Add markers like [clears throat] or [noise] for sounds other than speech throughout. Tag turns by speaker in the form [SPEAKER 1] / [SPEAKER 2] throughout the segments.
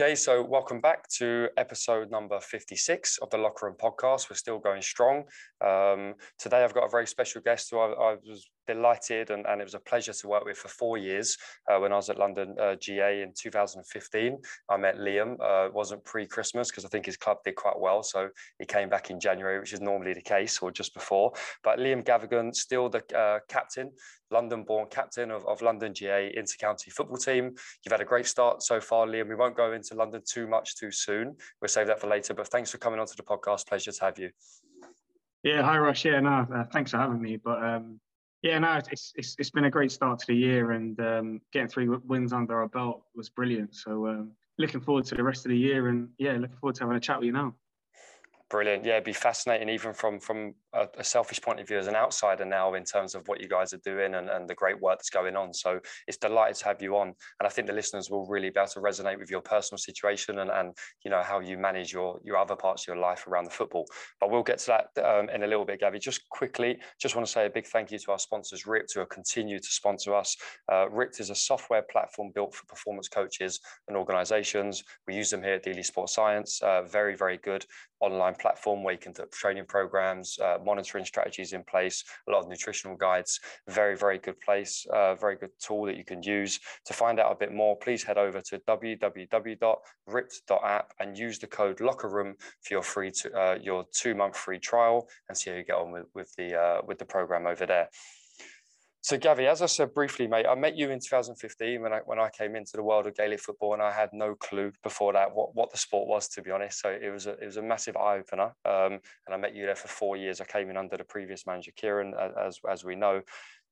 [SPEAKER 1] Okay, so welcome back to episode number 56 of the Locker Room podcast. We're still going strong. Um, today, I've got a very special guest who I, I was delighted and, and, it was a pleasure to work with for four years uh, when I was at London uh, GAA in 2015. I met Liam. Uh, it wasn't pre Christmas because I think his club did quite well. So he came back in January, which is normally the case, or just before. But Liam Gavaghan, still the uh, captain, London born captain of, of London GAA inter-county football team. You've had a great start so far, Liam. We won't go into London too much too soon. We'll save that for later. But thanks for coming onto the podcast. Pleasure to have you.
[SPEAKER 2] Yeah, hi Ross. Yeah, no, uh, thanks for having me. But um, yeah, no, it's, it's it's been a great start to the year, and um, getting three wins under our belt was brilliant. So um, looking forward to the rest of the year, and yeah, looking forward to having a chat with you now.
[SPEAKER 1] Brilliant. Yeah, it'd be fascinating, even from from a, a, selfish point of view as an outsider now, in terms of what you guys are doing and, and the great work that's going on. So it's delighted to have you on, and I think the listeners will really be able to resonate with your personal situation and, and you know how you manage your your other parts of your life around the football. But we'll get to that um, in a little bit, Gavi. Just quickly, just want to say a big thank you to our sponsors, RYPT, who continue to sponsor us. Uh, RYPT is a software platform built for performance coaches and organisations. We use them here at Deely Sports Science. Uh, very, very good online platform where you can do training programs, uh, monitoring strategies in place, a lot of nutritional guides. Very, very good place, uh, very good tool that you can use. To find out a bit more, please head over to www.rypt.app and use the code Locker Room for your free to, uh, your two month free trial and see how you get on with, with the uh, with the program over there. So, Gavi, as I said briefly, mate, I met you in 2015 when I when I came into the world of Gaelic football, and I had no clue before that what, what the sport was, to be honest. So it was a it was a massive eye opener, um, and I met you there for four years. I came in under the previous manager, Kieran, as as we know.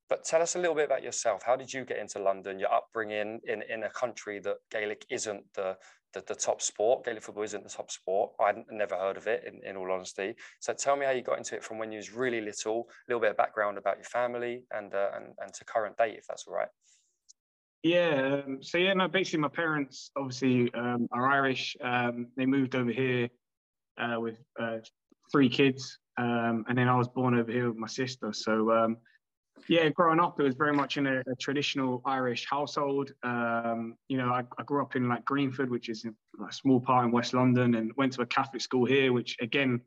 [SPEAKER 1] But tell us a little bit about yourself. How did you get into London? Your upbringing in in a country that Gaelic isn't the the, the top sport. Gaelic football isn't the top sport. I'd never heard of it, in, in all honesty. So tell me how you got into it from when you was really little, a little bit of background about your family and, uh, and, and to current date, if that's all right.
[SPEAKER 2] Yeah. Um, so yeah, no, basically my parents obviously um, are Irish. Um, they moved over here uh, with uh, three kids. Um, and then I was born over here with my sister. So um, yeah, growing up, it was very much in a, a traditional Irish household. Um, you know, I, I, grew up in like Greenford, which is a small part in West London, and went to a Catholic school here, which again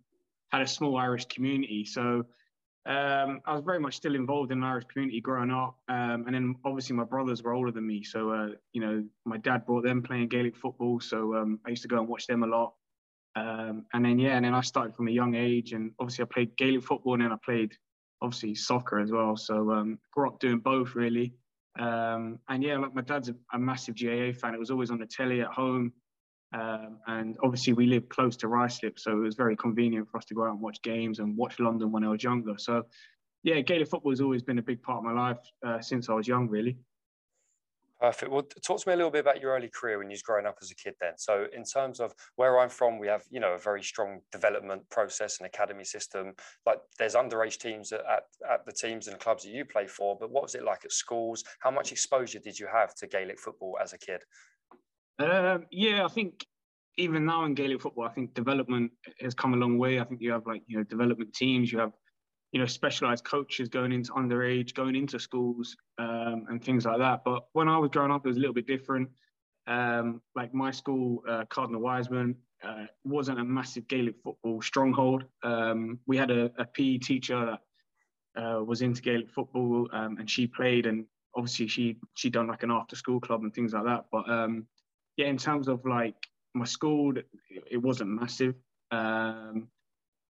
[SPEAKER 2] had a small Irish community. So um, I was very much still involved in an Irish community growing up. Um, and then obviously my brothers were older than me. So, uh, you know, my dad brought them playing Gaelic football. So um, I used to go and watch them a lot. Um, and then, yeah, and then I started from a young age. And obviously I played Gaelic football and then I played obviously soccer as well. So um, grew up doing both really. Um, and yeah, like my dad's a, a, massive GAA fan. It was always on the telly at home. Um, and obviously we live close to Ruislip, so it was very convenient for us to go out and watch games and watch London when I was younger. So yeah, Gaelic football has always been a big part of my life uh, since I was young, really.
[SPEAKER 1] Perfect. Well, talk to me a little bit about your early career when you was growing up as a kid. Then, so in terms of where I'm from, we have you know a very strong development process and academy system. Like there's underage teams at, at, at the teams and clubs that you play for. But what was it like at schools? How much exposure did you have to Gaelic football as a kid?
[SPEAKER 2] Um, yeah, I think even now in Gaelic football, I think development has come a long way. I think you have like you know development teams, you have you know, specialized coaches going into underage, going into schools um, and things like that. But when I was growing up, it was a little bit different. Um, like my school, uh, Cardinal Wiseman, uh, wasn't a massive Gaelic football stronghold. Um, we had a, a, PE teacher that uh, was into Gaelic football, um, and she played, and obviously she she done like an after school club and things like that. But um, yeah, in terms of like my school, it wasn't massive. Um,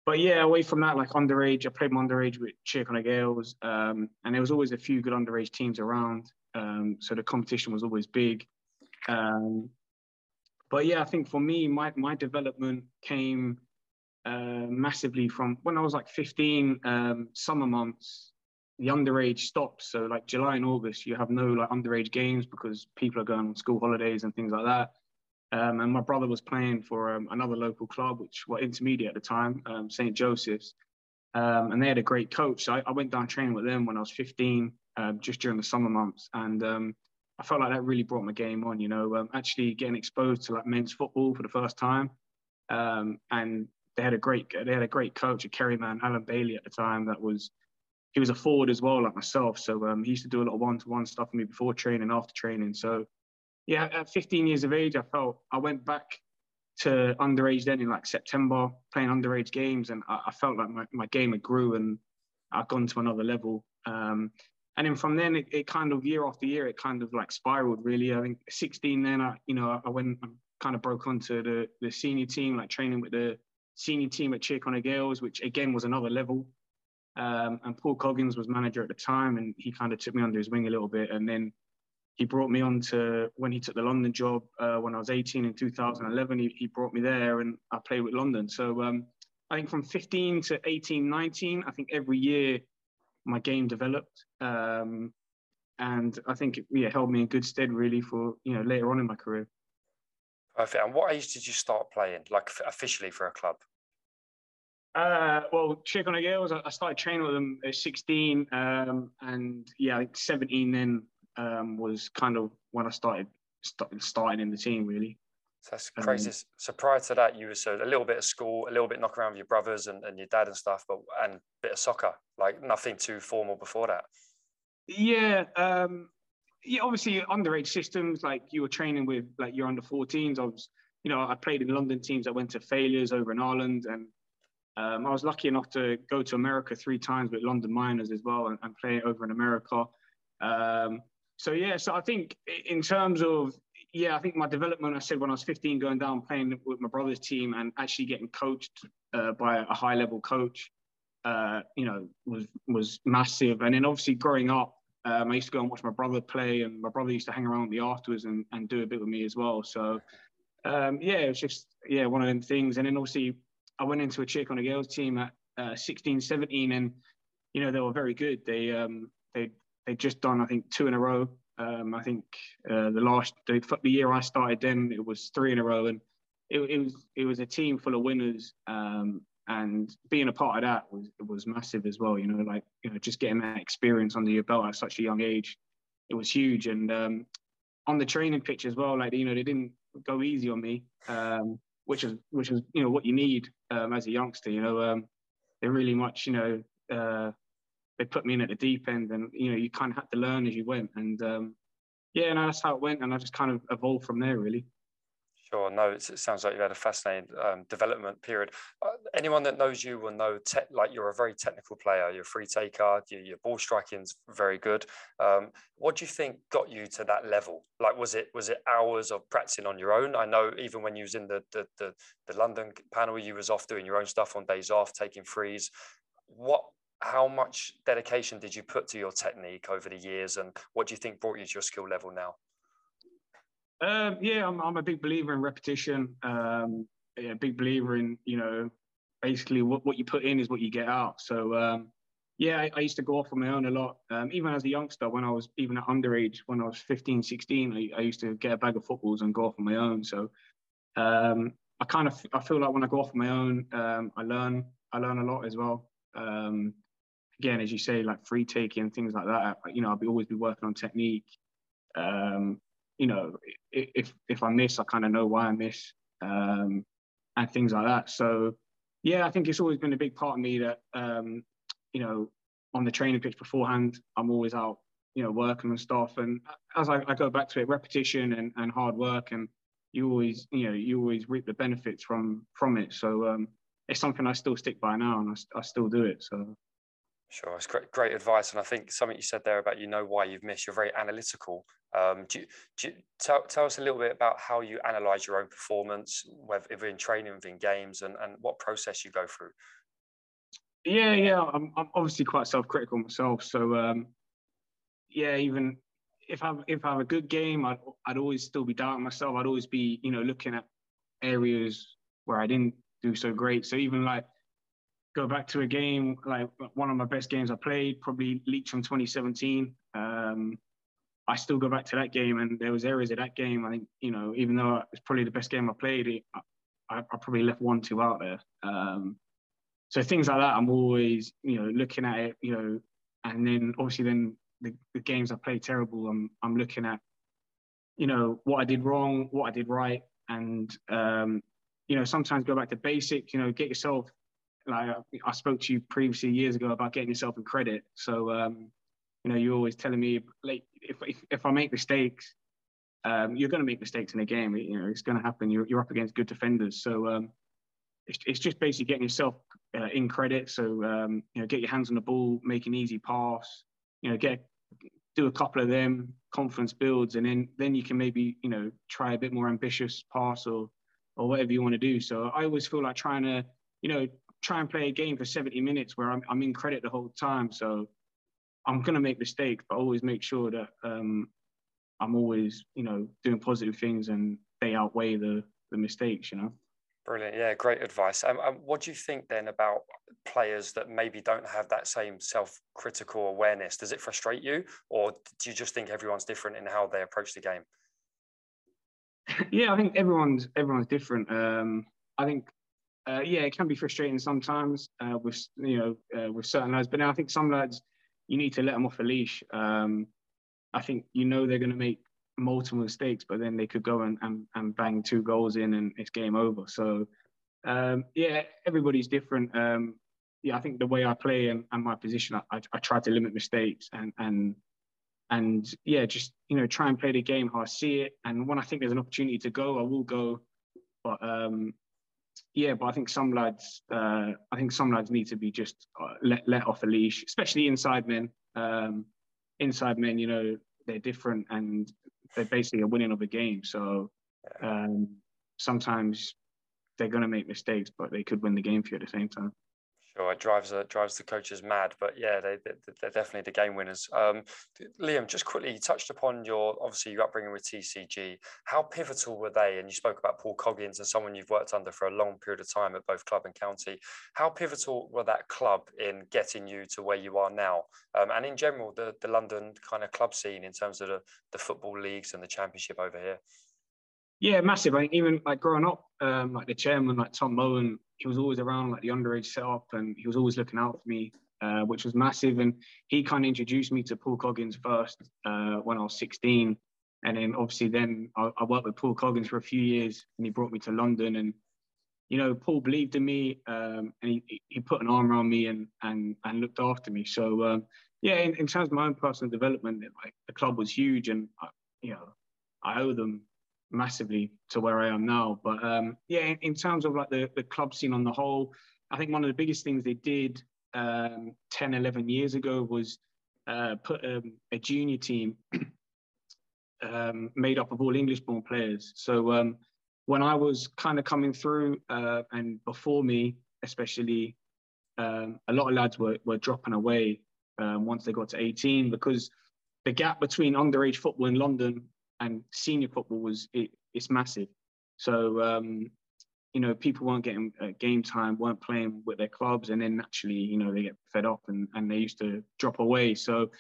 [SPEAKER 2] but yeah, away from that, like underage, I played my underage with Tir Chonaill Gaels, um, and there was always a few good underage teams around. Um, so the competition was always big. Um, but yeah, I think for me, my my development came uh, massively from when I was like 15. Um, summer months, the underage stops. So like July and August, you have no like underage games because people are going on school holidays and things like that. Um, and my brother was playing for um, another local club, which were intermediate at the time, um, St. Joseph's. Um, and they had a great coach. So I, I, went down training with them when I was 15, um, just during the summer months. And um, I felt like that really brought my game on, you know, actually getting exposed to like men's football for the first time. and they had a great, they had a great coach, a Kerry man, Alan Bailey at the time, that was, he was a forward as well, like myself. So he used to do a lot of one-to-one stuff with me before training, after training. So yeah, at 15 years of age, I felt I went back to underage then in like September, playing underage games, and I, I felt like my, my game had grew and I'd gone to another level. Um, and then from then, it, it, kind of year after year, it kind of like spiraled. Really, I think 16. Then I, you know, I went, I kind of broke onto the the senior team, like training with the senior team at Tir Chonaill Gaels, which again was another level. Um, and Paul Coggins was manager at the time, and he kind of took me under his wing a little bit. And then he brought me on to when he took the London job uh, when I was 18 in 2011. He, he brought me there, and I played with London. So um, I think from 15 to 18, 19, I think every year my game developed, um, and I think it yeah, held me in good stead really for you know later on in my career.
[SPEAKER 1] Perfect. And what age did you start playing, like officially for a club?
[SPEAKER 2] Uh, well, Chonaill Gaels, I started training with them at 16, um, and yeah, like 17 then um, was kind of when I started started starting in the team really.
[SPEAKER 1] that's crazy. Um, so prior to that, you were so a little bit of school, a little bit knock around with your brothers and, and your dad and stuff, but and a bit of soccer, like nothing too formal before that.
[SPEAKER 2] Yeah, um, yeah. Obviously, underage systems like you were training with like you're under 14s. I was, you know, I played in London teams. I went to failures over in Ireland, and um, I was lucky enough to go to America three times with London Minors as well and, and play over in America. Um, so yeah, so I think in terms of yeah, I think my development. I said when I was 15, going down playing with my brother's team and actually getting coached uh, by a high level coach, uh, you know, was was massive. And then obviously growing up, um, I used to go and watch my brother play, and my brother used to hang around with me afterwards and, and do a bit with me as well. So um, yeah, it was just yeah one of them things. And then obviously I went into a Tir Chonaill Gaels team at uh, 16, 17, and you know they were very good. They um, they they'd just done, I think, two in a row. Um, I think uh, the last the, the, year I started them, it was three in a row, and it, it was it was a team full of winners. Um, and being a part of that was was massive as well. You know, like you know, just getting that experience under your belt at such a young age, it was huge. And um, on the training pitch as well, like you know, they didn't go easy on me, um, which is which is you know what you need um, as a youngster. You know, um, they really much you know. Uh, they put me in at the deep end, and you know you kind of had to learn as you went. And um, yeah, no, that's how it went, and I just kind of evolved from there, really.
[SPEAKER 1] Sure. No, it sounds like you've had a fascinating um, development period. Uh, anyone that knows you will know, te- like you're a very technical player. You're a free taker. Your, your ball striking's very good. Um, what do you think got you to that level? Like, was it was it hours of practicing on your own? I know even when you was in the the the, the London panel, you was off doing your own stuff on days off, taking frees. What how much dedication did you put to your technique over the years and what do you think brought you to your skill level now?
[SPEAKER 2] Um, yeah I'm, I'm, a big believer in repetition. Um, yeah, big believer in you know basically what, what you put in is what you get out. So um, yeah I, I, used to go off on my own a lot. Um, even as a youngster when i was even at underage when i was 15 16 I, I used to get a bag of footballs and go off on my own. So um, i kind of i feel like when i go off on my own um, i learn i learn a lot as well. Um, again, as you say, like free taking things like that. You know, I'll be always be working on technique. Um, you know, if if I miss, I kind of know why I miss, um, and things like that. So, yeah, I think it's always been a big part of me that um, you know, on the training pitch beforehand, I'm always out, you know, working and stuff. And as I, I go back to it, repetition and, and hard work, and you always, you know, you always reap the benefits from from it. So um, it's something I still stick by now, and I, I still do it. So
[SPEAKER 1] Sure, it's great, great advice, and I think something you said there about you know why you've missed. You're very analytical. Um, do, you, do you, tell, tell us a little bit about how you analyze your own performance, whether in training, within games, and, and what process you go through.
[SPEAKER 2] Yeah, yeah, I'm, I'm obviously quite self-critical myself. So, um, yeah, even if I if I have a good game, I'd I'd always still be doubting myself. I'd always be you know looking at areas where I didn't do so great. So even like go back to a game like one of my best games I played, probably Leach from 2017. Um, I still go back to that game, and there was areas of that game. I think you know, even though it's probably the best game I played, it, I, I, probably left one, two out there. Um, so things like that, I'm always you know looking at it, you know, and then obviously then the, the games I played terrible. I'm I'm looking at you know what I did wrong, what I did right, and um, you know sometimes go back to basic. You know, get yourself like I spoke to you previously years ago about getting yourself in credit. So um, you know, you're always telling me like if, if, if I make mistakes, um, you're going to make mistakes in a game. You know, it's going to happen. You're, you're up against good defenders. So um, it's, it's just basically getting yourself uh, in credit. So, um, you know, get your hands on the ball, make an easy pass, you know, get do a couple of them, confidence builds, and then then you can maybe, you know, try a bit more ambitious pass or or whatever you want to do. So I always feel like trying to, you know, try and play a game for 70 minutes where I'm, I'm in credit the whole time. So I'm going to make mistakes, but always make sure that um, I'm always, you know, doing positive things and they outweigh the the mistakes, you know.
[SPEAKER 1] Brilliant. Yeah, great advice. Um, um, what do you think then about players that maybe don't have that same self-critical awareness? Does it frustrate you, or do you just think everyone's different in how they approach the game? [laughs]
[SPEAKER 2] Yeah, I think everyone's everyone's different. Um, I think, uh, yeah, it can be frustrating sometimes uh, with you know uh, with certain lads, but now I think some lads you need to let them off a leash. Um, I think you know they're going to make multiple mistakes, but then they could go and, and, and bang two goals in and it's game over. So, um, yeah, everybody's different. Um, yeah, I think the way I play and, and my position, I, I, try to limit mistakes and, and, and yeah, just, you know, try and play the game how I see it. And when I think there's an opportunity to go, I will go. But um, yeah, but I think some lads, uh, I think some lads need to be just uh, let, let off a leash, especially inside men. Um, inside men, you know, they're different and they're basically a winning of a game. So um, sometimes they're going to make mistakes, but they could win the game for you at the same time.
[SPEAKER 1] Sure, it drives uh, drives the coaches mad, but yeah, they, they are definitely the game winners. Um, Liam, just quickly, you touched upon your obviously your upbringing with TCG. How pivotal were they? And you spoke about Paul Coggins and someone you've worked under for a long period of time at both club and county. How pivotal were that club in getting you to where you are now? Um, and in general, the the London kind of club scene in terms of the, the football leagues and the championship over here.
[SPEAKER 2] Yeah, massive. I think even like growing up, um, like the chairman, like Tom Mowen, he was always around like the underage setup, and he was always looking out for me, uh, which was massive. And he kind of introduced me to Paul Coggins first uh, when I was 16, and then obviously then I, I, worked with Paul Coggins for a few years, and he brought me to London. And you know, Paul believed in me, um, and he, he put an arm around me and and and looked after me. So um, yeah, in, in, terms of my own personal development, like the club was huge, and I, you know, I owe them massively to where I am now. But um, yeah, in, in, terms of like the, the club scene on the whole, I think one of the biggest things they did um, 10, 11 years ago was uh, put um, a junior team [clears throat] um, made up of all English born players. So um, when I was kind of coming through uh, and before me, especially, um, a lot of lads were, were dropping away once they got to 18 because the gap between underage football in London and senior football was it, it's massive. So um, you know, people weren't getting uh, game time, weren't playing with their clubs, and then naturally, you know, they get fed up and, and they used to drop away. So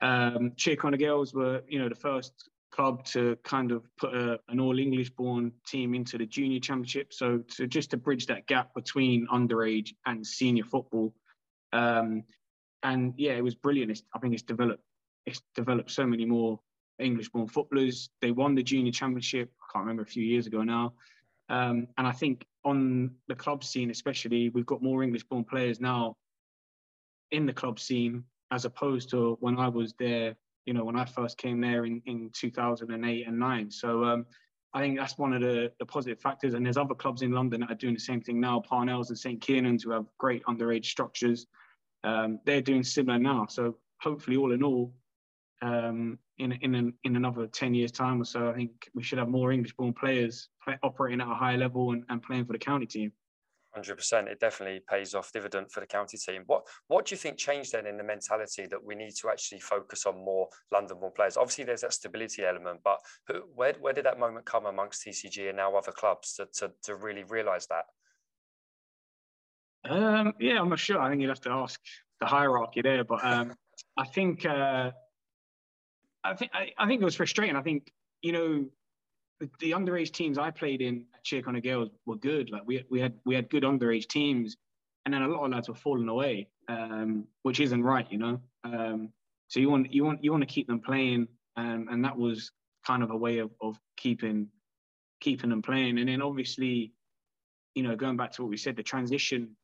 [SPEAKER 2] um, Chonaill Gaels were, you know, the first club to kind of put a, an all English born team into the junior championship. So to just to bridge that gap between underage and senior football. Um, and yeah, it was brilliant. It's, I think it's developed it's developed so many more English-born footballers. They won the junior championship. I can't remember a few years ago now. Um, and I think on the club scene, especially, we've got more English-born players now in the club scene as opposed to when I was there. You know, when I first came there in, in 2008 and nine. So um, I think that's one of the, the positive factors. And there's other clubs in London that are doing the same thing now. Parnell's and St Kiernan's who have great underage structures. Um, they're doing similar now. So hopefully, all in all, um, in in an, in another ten years' time or so, I think we should have more English-born players play, operating at a higher level and, and playing for the county team.
[SPEAKER 1] Hundred percent, it definitely pays off dividend for the county team. What what do you think changed then in the mentality that we need to actually focus on more London-born players? Obviously, there's that stability element, but who, where where did that moment come amongst TCG and now other clubs to to, to really realise that?
[SPEAKER 2] Um, yeah, I'm not sure. I think you'd have to ask the hierarchy there, but um, I think. Uh, I think I, I, think it was frustrating. I think you know the, the underage teams I played in at Tir Chonaill Gaels were good. Like we we had we had good underage teams, and then a lot of lads were falling away, um, which isn't right, you know. Um, so you want you want you want to keep them playing, um, and that was kind of a way of, of keeping keeping them playing. And then obviously, you know, going back to what we said, the transition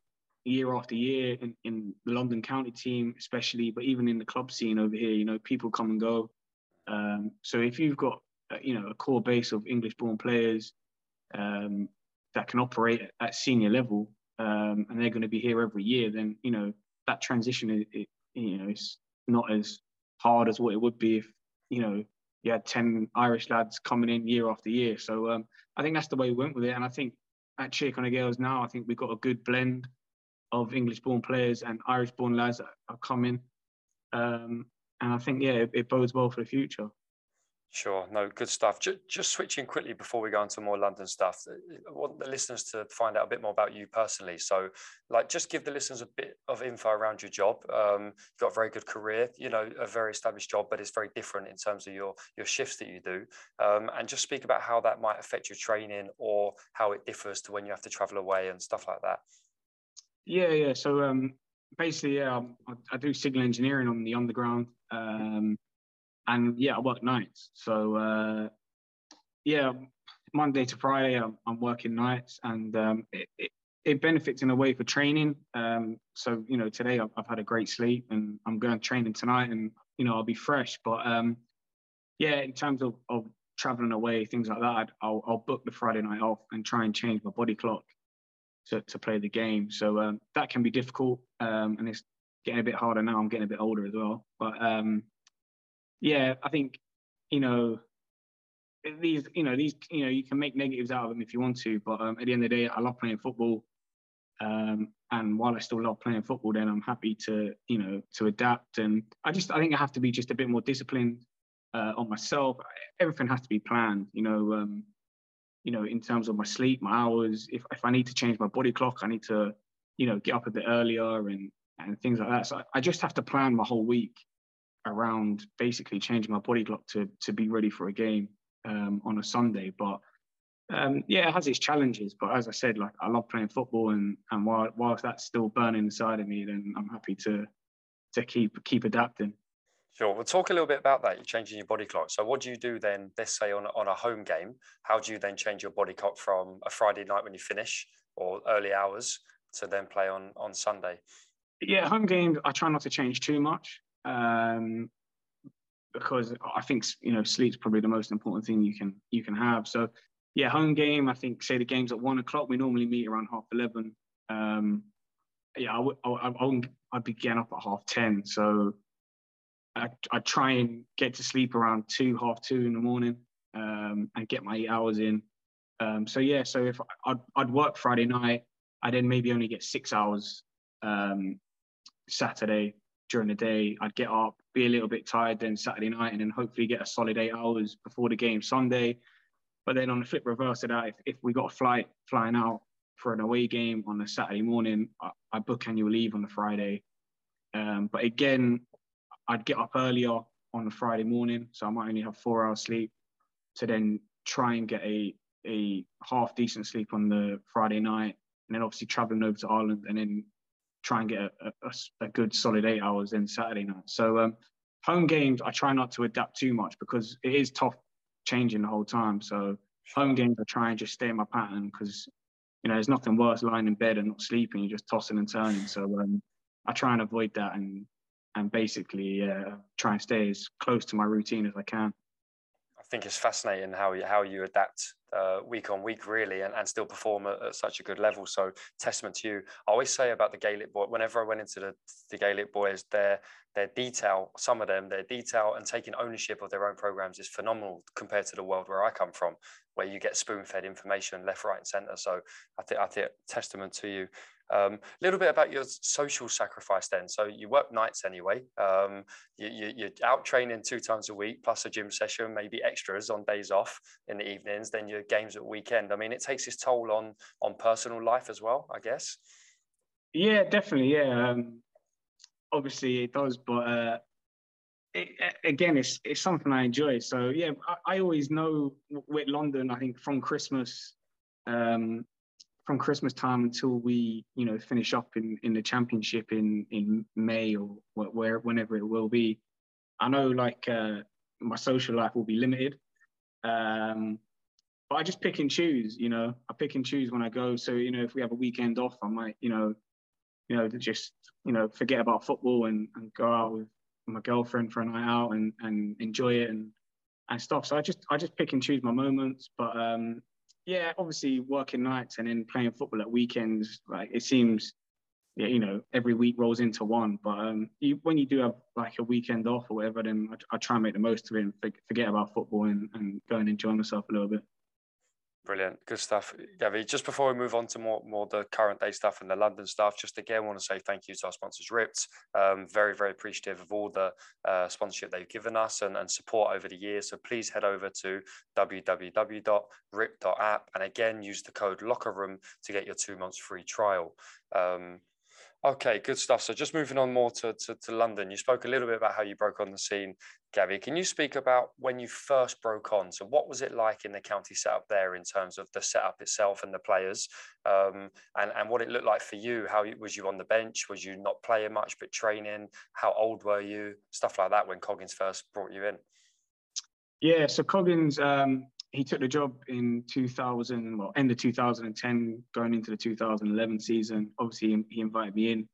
[SPEAKER 2] year after year in, in the London County team, especially, but even in the club scene over here, you know, people come and go. Um, so if you've got uh, you know a core base of English-born players um, that can operate at senior level, um, and they're going to be here every year, then you know that transition is, it, you know, it's not as hard as what it would be if you know you had ten Irish lads coming in year after year. So um, I think that's the way we went with it, and I think at Tir Chonaill Gaels now, I think we've got a good blend of English-born players and Irish-born lads that are coming. Um, and I think yeah, it, it bodes well for the future.
[SPEAKER 1] Sure, no, good stuff. Just, just switching quickly before we go into more London stuff, uh, I want the listeners to find out a bit more about you personally. So, like, just give the listeners a bit of info around your job. Um, you've got a very good career, you know, a very established job, but it's very different in terms of your your shifts that you do. Um, and just speak about how that might affect your training or how it differs to when you have to travel away and stuff like that.
[SPEAKER 2] Yeah, yeah. So, um, basically, yeah, I, I do signal engineering on the underground. Um, and yeah, I work nights. So uh, yeah, Monday to Friday, I'm, I'm working nights, and um, it, it, it, benefits in a way for training. Um, so you know, today I've, I've, had a great sleep, and I'm going training tonight, and you know, I'll be fresh. But um, yeah, in terms of, of traveling away, things like that, I'll, I'll book the Friday night off and try and change my body clock to, to play the game. So um, that can be difficult, um, and it's getting a bit harder now. I'm getting a bit older as well, but um, yeah, I think you know these you know these you know you can make negatives out of them if you want to, but um, at the end of the day, I love playing football. Um, and while I still love playing football, then I'm happy to you know to adapt. And I just I think I have to be just a bit more disciplined uh, on myself. Everything has to be planned. You know, um, you know, in terms of my sleep, my hours. If if I need to change my body clock, I need to you know get up a bit earlier and and things like that. So I just have to plan my whole week around basically changing my body clock to to be ready for a game um, on a Sunday. But um, yeah, it has its challenges. But as I said, like I love playing football, and and while whilst that's still burning inside of me, then I'm happy to to keep keep adapting.
[SPEAKER 1] Sure. We'll talk a little bit about that. You're changing your body clock. So, what do you do then? Let's say on on a home game, how do you then change your body clock from a Friday night when you finish or early hours to then play on on Sunday?
[SPEAKER 2] Yeah, home games. I try not to change too much um, because I think you know sleep's probably the most important thing you can you can have. So yeah, home game. I think say the game's at one o'clock. We normally meet around half eleven. Um, yeah, I would I, I, up at half ten. So I I try and get to sleep around two half two in the morning um, and get my eight hours in. Um, so yeah, so if I'd, I'd work Friday night, I then maybe only get six hours um, Saturday, during the day. I'd get up, be a little bit tired then Saturday night, and then hopefully get a solid eight hours before the game Sunday. But then on the flip reverse of that, if, if we got a flight flying out for an away game on a Saturday morning, I, I book annual leave on the Friday. Um, but again, I'd get up earlier on the Friday morning, so I might only have four hours sleep to then try and get a a half decent sleep on the Friday night, and then obviously traveling over to Ireland and then try and get a, a, a good solid eight hours in Saturday night. So um, home games, I try not to adapt too much because it is tough changing the whole time. So home games, I try and just stay in my pattern because you know there's nothing worse lying in bed and not sleeping. You're just tossing and turning. So um, I try and avoid that and and basically uh, try and stay as close to my routine as I can.
[SPEAKER 1] I think it's fascinating how you how you adapt uh, week on week, really, and, and still perform at, at, such a good level. So, testament to you. I always say about the Gaelic boy, whenever I went into the, the Gaelic boys, their their detail, some of them, their detail and taking ownership of their own programs is phenomenal compared to the world where I come from, where you get spoon fed information left, right, and center. So, I think I think testament to you. A um, little bit about your social sacrifice then. So you work nights anyway. Um, you, you, you're out training two times a week, plus a gym session, maybe extras on days off in the evenings. Then your games at weekend. I mean, it takes its toll on on personal life as well, I guess.
[SPEAKER 2] Yeah, definitely. Yeah, um, obviously it does, but uh, it, again, it's it's something I enjoy. So yeah, I, I always know with London. I think from Christmas. Um, from Christmas time until we, you know, finish up in, in the championship in, in May or where whenever it will be, I know like uh, my social life will be limited. Um, but I just pick and choose, you know, I pick and choose when I go. So, you know, if we have a weekend off, I might, you know, you know, just, you know, forget about football and, and go out with my girlfriend for a night out and, and enjoy it and and stuff. So I just I just pick and choose my moments. But um, yeah, obviously working nights and then playing football at weekends, like it seems, yeah, you know, every week rolls into one. But um, you, when you do have like a weekend off or whatever, then I, I try and make the most of it and forget about football and, and go and enjoy myself a little bit.
[SPEAKER 1] Brilliant, good stuff, Gavi. Just before we move on to more more the current day stuff and the London stuff, just again want to say thank you to our sponsors, RYPT. Um, very very appreciative of all the uh, sponsorship they've given us and, and support over the years. So please head over to www.rypt.app and again use the code Locker Room to get your two months free trial. Um, Okay, good stuff. So just moving on more to, to, to, London, you spoke a little bit about how you broke on the scene, Gavi. Can you speak about when you first broke on? So what was it like in the county setup there in terms of the setup itself and the players, um, and and what it looked like for you? How was you on the bench? Was you not playing much but training? How old were you? Stuff like that when Coggins first brought you in.
[SPEAKER 2] Yeah, so Coggins, um, he took the job in 2000, well, end of 2010, going into the 2011 season. Obviously, he, invited me in,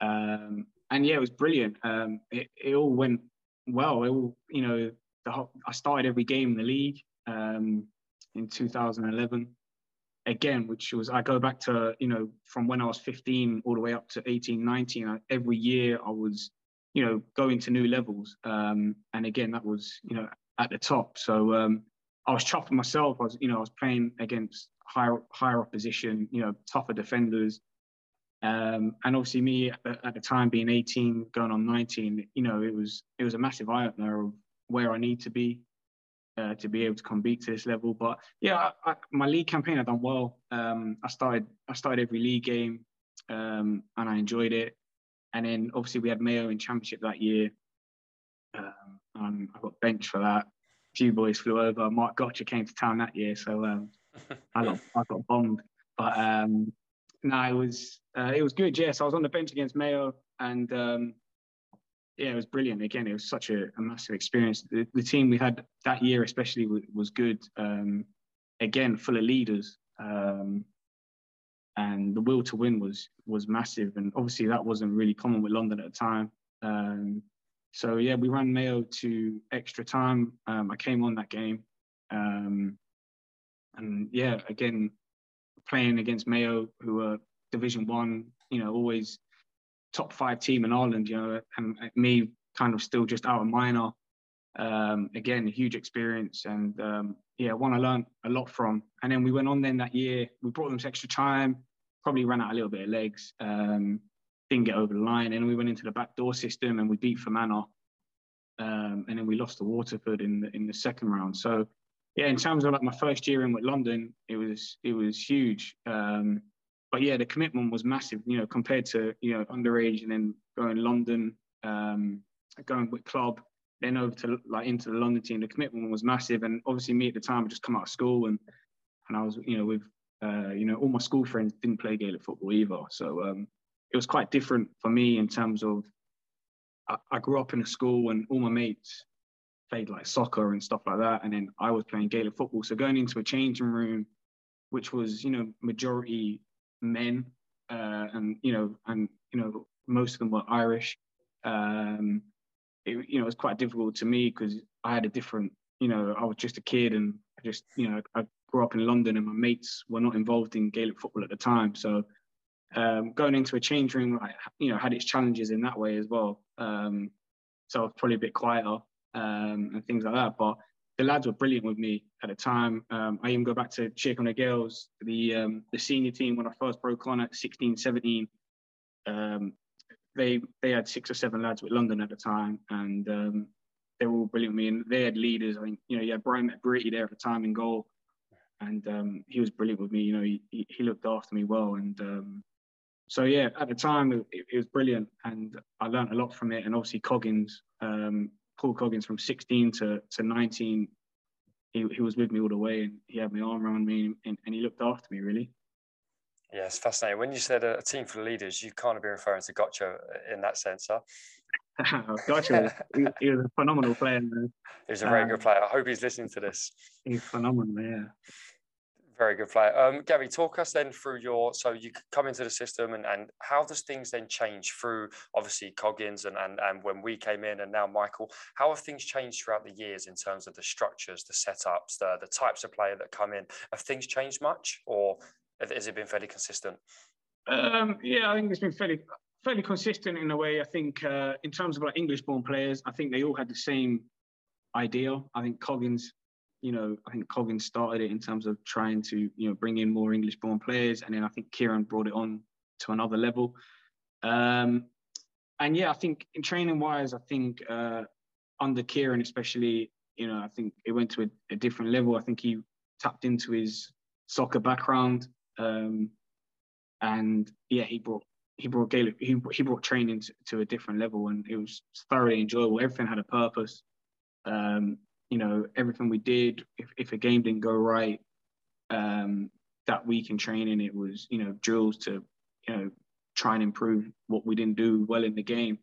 [SPEAKER 2] um, and yeah, it was brilliant. Um, it, it, all went well. It all, you know, the, I started every game in the league um, in 2011. Again, which was I go back to you know from when I was 15 all the way up to 18, 19. every year I was you know going to new levels, um, and again that was you know at the top. So um, I was chuffed myself. I was, you know, I was playing against higher higher opposition, you know, tougher defenders. Um, and obviously me at, at, the time being 18, going on 19, you know, it was it was a massive eye opener of where I need to be uh, to be able to compete to this level. But yeah, I, I, my league campaign I done well. Um, I started I started every league game, um, and I enjoyed it. And then obviously we had Mayo in Championship that year, um, and I got benched for that few boys flew over. Mark Gottsche came to town that year, so um, I got I got bombed. But um, no, it was uh, it was good. Yes, I was on the bench against Mayo, and um, yeah, it was brilliant. Again, it was such a, a massive experience. The, the, team we had that year, especially, was, good. Um, again, full of leaders, um, and the will to win was was massive. And obviously, that wasn't really common with London at the time. So yeah, we ran Mayo to extra time. Um, I came on that game, um, and yeah, again, playing against Mayo, who are Division One, you know, always top five team in Ireland, you know, and me kind of still just out of minor. Um, again, huge experience, and um, yeah, one I learned a lot from. And then we went on then that year. We brought them to extra time. Probably ran out a little bit of legs. Um, didn't get over the line. And we went into the back door system and we beat Fermanagh. Um, and then we lost to Waterford in the, in the second round. So yeah, in terms of like my first year in with London, it was it was huge. Um, but yeah, the commitment was massive. You know, compared to you know underage and then going London, um, going with club, then over to like into the London team, the commitment was massive. And obviously, me at the time, I just come out of school and and I was you know with uh, you know all my school friends didn't play Gaelic football either. So um, it was quite different for me in terms of I, I grew up in a school and all my mates played like soccer and stuff like that, and then I was playing Gaelic football. So going into a changing room, which was you know majority men, uh, and you know and you know most of them were Irish. Um, it, you know, it was quite difficult to me because I had a different, you know, I was just a kid and I just, you know, I grew up in London and my mates were not involved in Gaelic football at the time. So um, going into a change room, like, you know, had its challenges in that way as well. Um, so I was probably a bit quieter um, and things like that. But the lads were brilliant with me at the time. Um, I even go back to Tir Chonaill Gaels, the um, the senior team when I first broke on at 16, 17. Um, they they had six or seven lads with London at the time, and they were all brilliant with me. And they had leaders. I think you know, you had Brian McBritty there at the time in goal, and he was brilliant with me. You know, he, he looked after me well, and so yeah, at the time it, it, was brilliant, and I learned a lot from it. And obviously Coggins, um, Paul Coggins, from 16 to, to 19, he, he was with me all the way, and he had my arm around me, and, and he looked after me really.
[SPEAKER 1] Yeah, it's fascinating. When you said a, a team for of leaders, you kind of be referring to Gottsche in that sense, huh? [laughs]
[SPEAKER 2] gotcha. he, he, was a phenomenal player.
[SPEAKER 1] Man. [laughs] He was a very um, good player. I hope he's listening to this.
[SPEAKER 2] He's phenomenal, yeah.
[SPEAKER 1] Very good player. Um, Gary, talk us then through your so you come into the system and, and how does things then change through obviously Coggins and, and and when we came in and now Michael, how have things changed throughout the years in terms of the structures, the setups, the the types of player that come in? Have things changed much or has it been fairly consistent?
[SPEAKER 2] Um, yeah, I think it's been fairly fairly consistent in a way. I think uh, in terms of like English born players, I think they all had the same idea. I think Coggins you know, I think Coggins started it in terms of trying to, you know, bring in more English born players. And then I think Kieran brought it on to another level. Um, and yeah, I think in training wise, I think uh, under Kieran, especially, you know, I think it went to a, a, different level. I think he tapped into his soccer background. Um, and yeah, he brought he brought Gaelic, he, he brought training to, to, a different level and it was thoroughly enjoyable. Everything had a purpose. Um, you know, everything we did, if, if a game didn't go right, um, that week in training, it was, you know, drills to, you know, try and improve what we didn't do well in the game.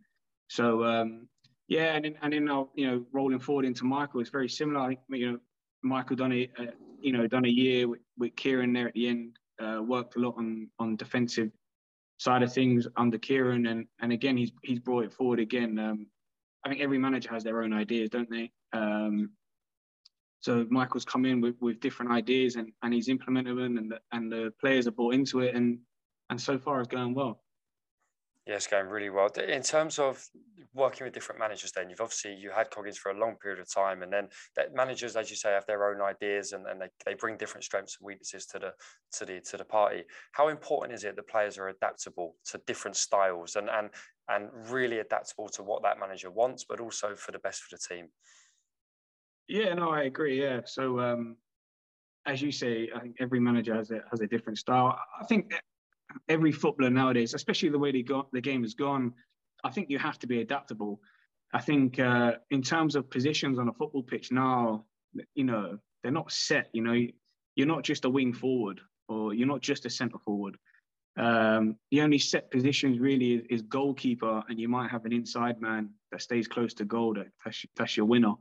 [SPEAKER 2] So, um, yeah, and then, and then, I'll, you know, rolling forward into Michael, it's very similar. I think, you know, Michael done a, uh, you know, done a year with, with Kieran there at the end, uh, worked a lot on, on defensive side of things under Kieran. And, and again, he's, he's brought it forward again. Um, I think every manager has their own ideas, don't they? Um, so Michael's come in with, with different ideas and, and he's implemented them and the, and the players are bought into it and and so far it's going well.
[SPEAKER 1] Yeah, it's going really well. In terms of working with different managers, then you've obviously you had Coggins for a long period of time, and then that managers, as you say, have their own ideas and, and they, they bring different strengths and weaknesses to the to the to the party. How important is it that players are adaptable to different styles and and and really adaptable to what that manager wants, but also for the best for the team?
[SPEAKER 2] Yeah, no, I agree. Yeah, so um, as you say, I think every manager has a has a different style. I think every footballer nowadays, especially the way they got the game has gone, I think you have to be adaptable. I think uh, in terms of positions on a football pitch now, you know, they're not set. You know, you're not just a wing forward or you're not just a centre forward. Um, the only set positions really is, is, goalkeeper, and you might have an inside man that stays close to goal. That, that's, that's your winner.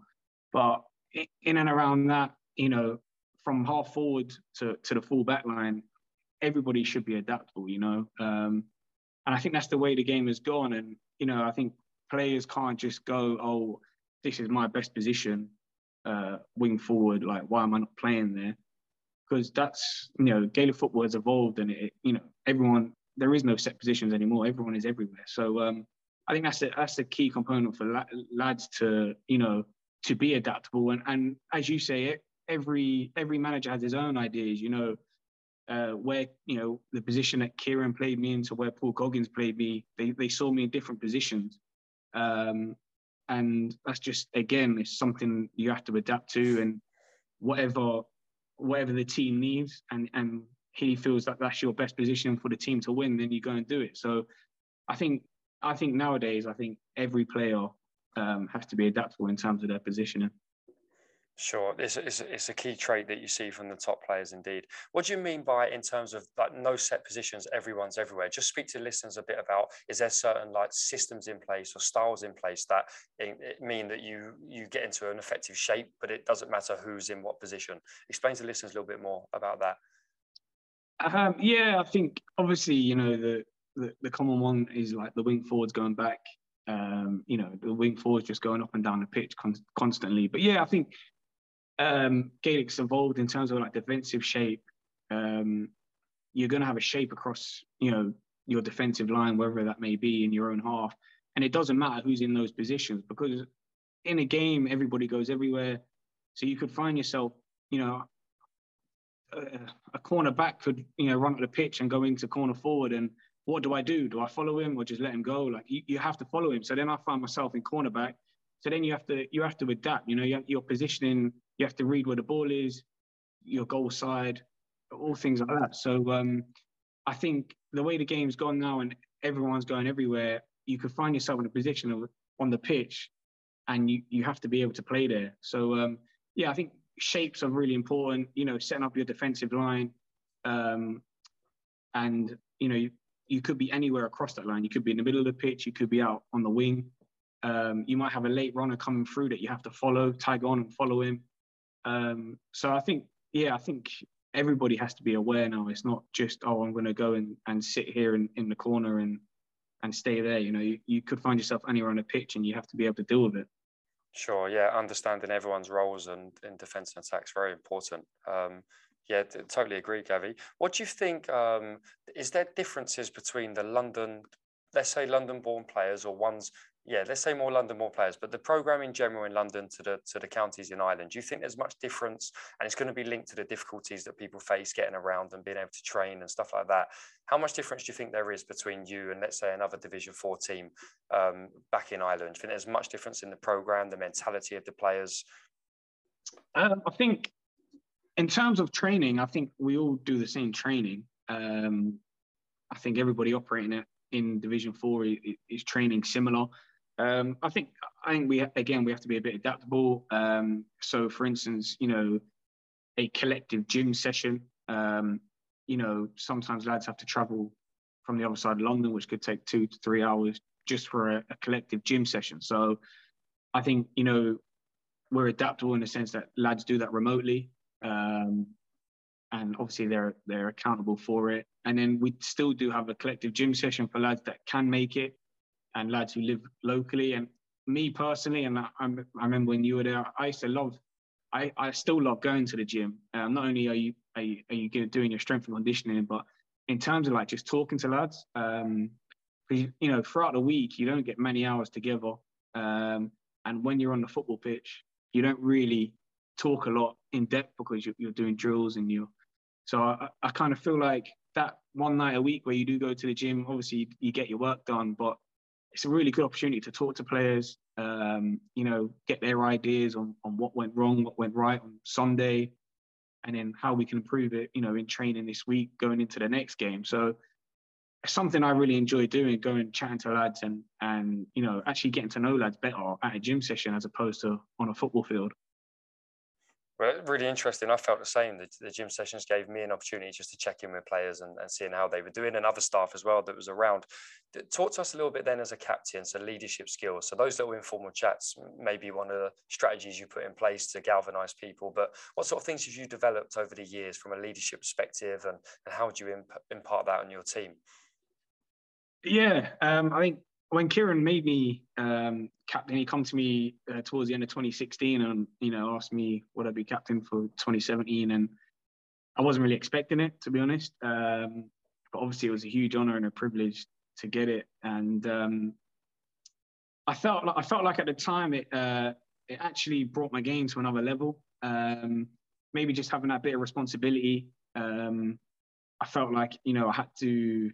[SPEAKER 2] But in and around that, you know, from half forward to, to the full back line, everybody should be adaptable, you know. Um, and I think that's the way the game has gone. And, you know, I think players can't just go, oh, this is my best position, uh, wing forward. Like, why am I not playing there? Because that's, you know, Gaelic football has evolved and it, you know, everyone, there is no set positions anymore. Everyone is everywhere. So um, I think that's a, that's a key component for lads to, you know, to be adaptable. And, and as you say, every every manager has his own ideas. You know, uh, where you know the position that Kieran played me into, where Paul Coggins played me, they they saw me in different positions, um, and that's just again, it's something you have to adapt to, and whatever whatever the team needs, and and he feels that that's your best position for the team to win, then you go and do it. So, I think I think nowadays, I think every player um, have to be adaptable in terms of their positioning.
[SPEAKER 1] Sure, it's, it's, it's a key trait that you see from the top players indeed. What do you mean by in terms of like no set positions, everyone's everywhere? Just speak to listeners a bit about is there certain like systems in place or styles in place that mean that you you get into an effective shape, but it doesn't matter who's in what position. Explain to listeners a little bit more about that.
[SPEAKER 2] Um, yeah, I think obviously you know the, the the common one is like the wing forwards going back um, you know, the wing forwards just going up and down the pitch con- constantly. But yeah, I think um, Gaelic's evolved in terms of like defensive shape. Um, you're going to have a shape across, you know, your defensive line, wherever that may be in your own half. And it doesn't matter who's in those positions because in a game, everybody goes everywhere. So you could find yourself, you know, a, a corner back could, you know, run at the pitch and go into corner forward and what do I do? Do I follow him or just let him go? Like you, you have to follow him. So then I find myself in cornerback. So then you have to you have to adapt. You know, you have, your positioning. You have to read where the ball is, your goal side, all things like that. So um, I think the way the game's gone now and everyone's going everywhere, you could find yourself in a position of, on the pitch, and you you have to be able to play there. So um, yeah, I think shapes are really important. You know, setting up your defensive line, um, and you know you could be anywhere across that line. You could be in the middle of the pitch. You could be out on the wing. Um, you might have a late runner coming through that you have to follow, tag on and follow him. Um, so I think, yeah, I think everybody has to be aware now. It's not just oh, I'm going to go and, and sit here in, in the corner and and stay there. You know, you, you could find yourself anywhere on a pitch, and you have to be able to deal with it.
[SPEAKER 1] Sure. Yeah, understanding everyone's roles and in defence and attack is very important. Um, yeah, totally agree, Gavi. What do you think? Um, is there differences between the London, let's say London-born players, or ones yeah, let's say more London, more players, but the program in general in London to the to the counties in Ireland, do you think there's much difference? And it's going to be linked to the difficulties that people face getting around and being able to train and stuff like that. How much difference do you think there is between you and let's say another Division Four team um, back in Ireland? Do you think there's much difference in the program, the mentality of the players?
[SPEAKER 2] Um, I think in terms of training, I think we all do the same training. Um, I think everybody operating it in Division Four is, is training similar. Um, I think I think we again we have to be a bit adaptable. Um, so, for instance, you know, a collective gym session. Um, you know, sometimes lads have to travel from the other side of London, which could take two to three hours just for a, a collective gym session. So, I think you know we're adaptable in the sense that lads do that remotely, um, and obviously they're they're accountable for it. And then we still do have a collective gym session for lads that can make it and lads who live locally. And me personally, and I, I remember when you were there, I used to love, I, I still love going to the gym. Um, not only are you, are you, are you doing your strength and conditioning, but in terms of like just talking to lads, um, you know, throughout the week, you don't get many hours together. Um, and when you're on the football pitch, you don't really talk a lot in depth because you're, you're doing drills and you're. so I, I kind of feel like that one night a week where you do go to the gym, obviously you, you get your work done, but it's a really good opportunity to talk to players, um, you know, get their ideas on, on what went wrong, what went right on Sunday, and then how we can improve it, you know, in training this week going into the next game. So it's something I really enjoy doing, going chatting to lads and and you know, actually getting to know lads better at a gym session as opposed to on a football field.
[SPEAKER 1] Well, really interesting. I felt the same. The, the, gym sessions gave me an opportunity just to check in with players and, and seeing how they were doing and other staff as well that was around. Talk to us a little bit then as a captain, so leadership skills. So those little informal chats, maybe one of the strategies you put in place to galvanize people. But what sort of things have you developed over the years from a leadership perspective and, and how would you imp- impart that on your team?
[SPEAKER 2] Yeah, um, I think when Kieran made me um, captain, he come to me uh, towards the end of 2016 and you know asked me would I be captain for 2017, and I wasn't really expecting it to be honest. Um, but obviously, it was a huge honor and a privilege to get it, and um, I felt like, I felt like at the time it uh, it actually brought my game to another level. Um, maybe just having that bit of responsibility. Um, I felt like you know I had to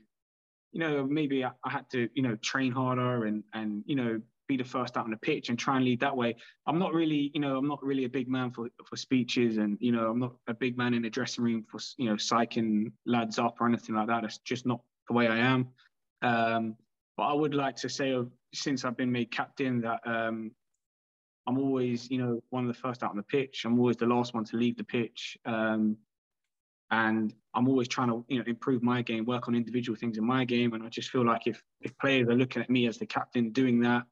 [SPEAKER 2] you know, maybe I, I, had to, you know, train harder and and you know be the first out on the pitch and try and lead that way. I'm not really, you know, I'm not really a big man for for speeches and you know I'm not a big man in the dressing room for you know psyching lads up or anything like that. That's just not the way I am. Um, but I would like to say, since I've been made captain, that um, I'm always, you know, one of the first out on the pitch. I'm always the last one to leave the pitch. Um, and I'm always trying to you know improve my game, work on individual things in my game, and I just feel like if if players are looking at me as the captain doing that,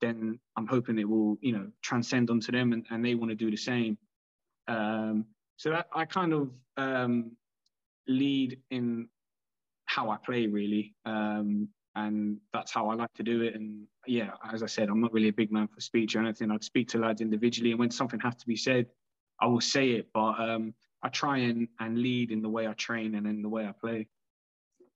[SPEAKER 2] then I'm hoping it will you know transcend onto them and, and they want to do the same. Um, so that I kind of um, lead in how I play really, um, and that's how I like to do it. And yeah, as I said, I'm not really a big man for speech or anything. I'd speak to lads individually, and when something has to be said, I will say it. But um, I try and, and lead in the way I train and in the way I play.